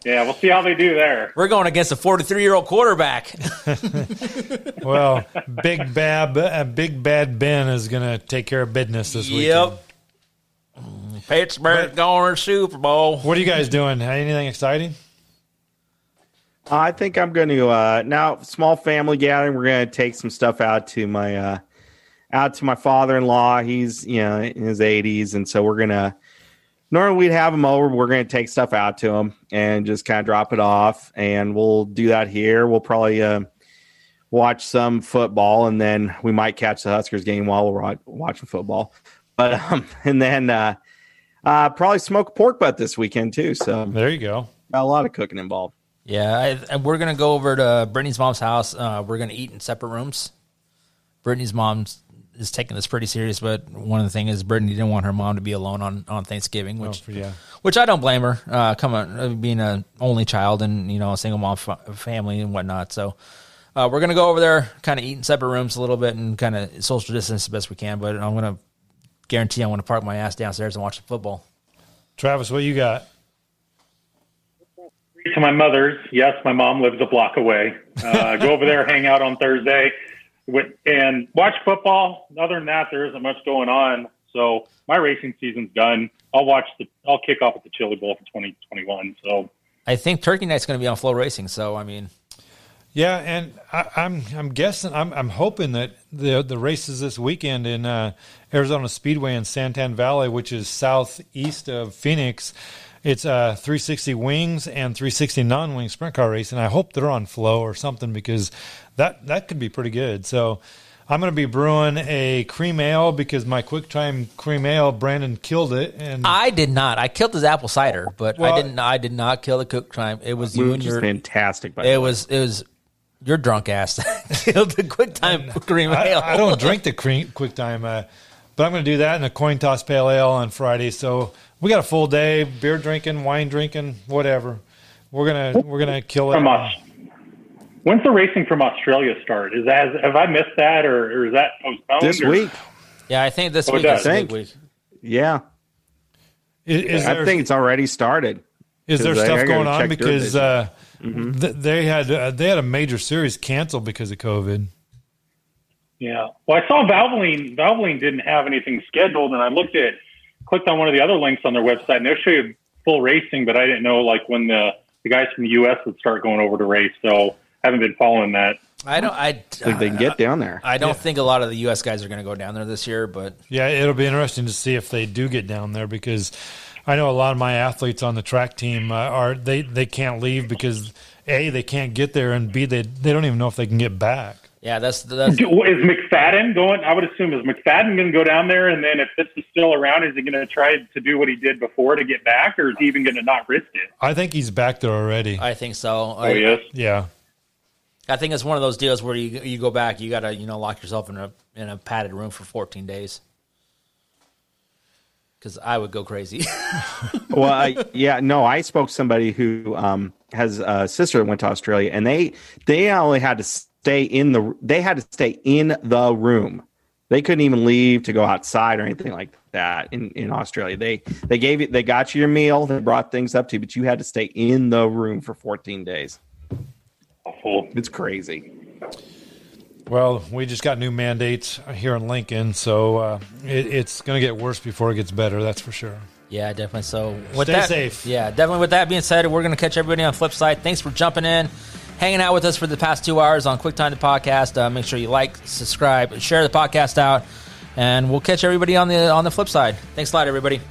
Yeah, we'll see how they do there. we're going against a 43 year old quarterback. *laughs* *laughs* Well, Big Bad, uh, Big Bad Ben is gonna take care of business this weekend. yep. Pittsburgh's going to the Super Bowl. What are you guys doing? Anything exciting? I think I'm going to uh, now small family gathering. We're going to take some stuff out to my uh, out to my father-in-law. He's you know in his 80s, and so we're gonna normally we'd have them over. We're going to take stuff out to them and just kind of drop it off, and we'll do that here. We'll probably uh, watch some football, and then we might catch the Huskers game while we're watching football. But *laughs* um, and then uh, uh, probably smoke a pork butt this weekend too. So There you go. got a lot of cooking involved. Yeah, I, and we're gonna go over to Brittany's mom's house. Uh, we're gonna eat in separate rooms. Brittany's mom is taking this pretty serious, but one of the things is Brittany didn't want her mom to be alone on, on Thanksgiving, which Oh, yeah. which I don't blame her. Uh, coming uh, being a only child and you know a single mom fa- family and whatnot. So uh, we're gonna go over there, kind of eat in separate rooms a little bit and kind of social distance the best we can. But I'm gonna guarantee I'm gonna park my ass downstairs and watch the football. Travis, what you got? to my mother's. Yes, my mom lives a block away. Uh, go over there, hang out on Thursday, with, and watch football. Other than that, there isn't much going on. So my racing season's done. I'll watch the. I'll kick off at the Chili Bowl for 2021. So I think Turkey Night's gonna be on FloRacing. So I mean, Yeah, and I, I'm I'm guessing I'm I'm hoping that the the races this weekend in uh, Arizona Speedway in Santan Valley, which is southeast of Phoenix, it's uh, 360 wings and 360 non-wing sprint car race, and I hope they're on flow or something because that that could be pretty good. So. I'm going to be brewing a cream ale because my QuickTime cream ale, Brandon killed it, and I did not. I killed his apple cider, but Well- I didn't. I did not kill the cook time. It was you and your. fantastic. By It the way. was. It was your drunk ass *laughs* killed the quick time cream I, ale. I don't drink the cream, QuickTime, uh, but I'm going to do that in a coin toss pale ale on Friday. So we got a full day, beer drinking, wine drinking, whatever. We're gonna we're gonna kill it. from us. When's the racing from Australia start? Is that have I missed that, or, or is that postponed? this or- week. Yeah, I think this Oh, week does. is Think. week. Yeah, Is, is I there, think it's already started. is there stuff I gotta going on check their because uh, th- they had uh, they had a major series canceled because of COVID. Yeah. Well, I saw Valvoline. Valvoline didn't have anything scheduled, and I looked at, clicked on one of the other links on their website, and they'll show you full racing, but I didn't know like when the the guys from the U.S. would start going over to race. So I haven't been following that. I don't. I. Think they can get down there. I don't think a lot of the U.S. guys are going to go down there this year, but Yeah, it'll be interesting to see if they do get down there because I know a lot of my athletes on the track team uh, are they they can't leave because a they can't get there and b they they don't even know if they can get back. yeah, that's that's. *laughs* Is McFadden going? I would assume is McFadden going to go down there, and then if this is still around, is he going to try to do what he did before to get back, or is he even going to not risk it? I think he's back there already. I think so. Oh I, yes. yeah. I think it's one of those deals where you you go back, you got to you know lock yourself in a in a padded room for 14 days. Because I would go crazy. *laughs* well, I, yeah, no, I spoke to somebody who um, has a sister that went to Australia, and they they only had to stay in the they had to stay in the room. They couldn't even leave to go outside or anything like that in, in Australia. They they gave you they got you your meal, they brought things up to you, but you had to stay in the room for 14 days. Awful. It's crazy. Well, we just got new mandates here in Lincoln, so uh, it, it's going to get worse before it gets better. That's for sure. Yeah, definitely. So with Stay that, safe. Yeah, definitely. With that being said, we're going to catch everybody on the flip side. Thanks for jumping in, hanging out with us for the past two hours on QuickTime the podcast. Uh, make sure you like, subscribe, share the podcast out, and we'll catch everybody on the on the flip side. Thanks a lot, everybody.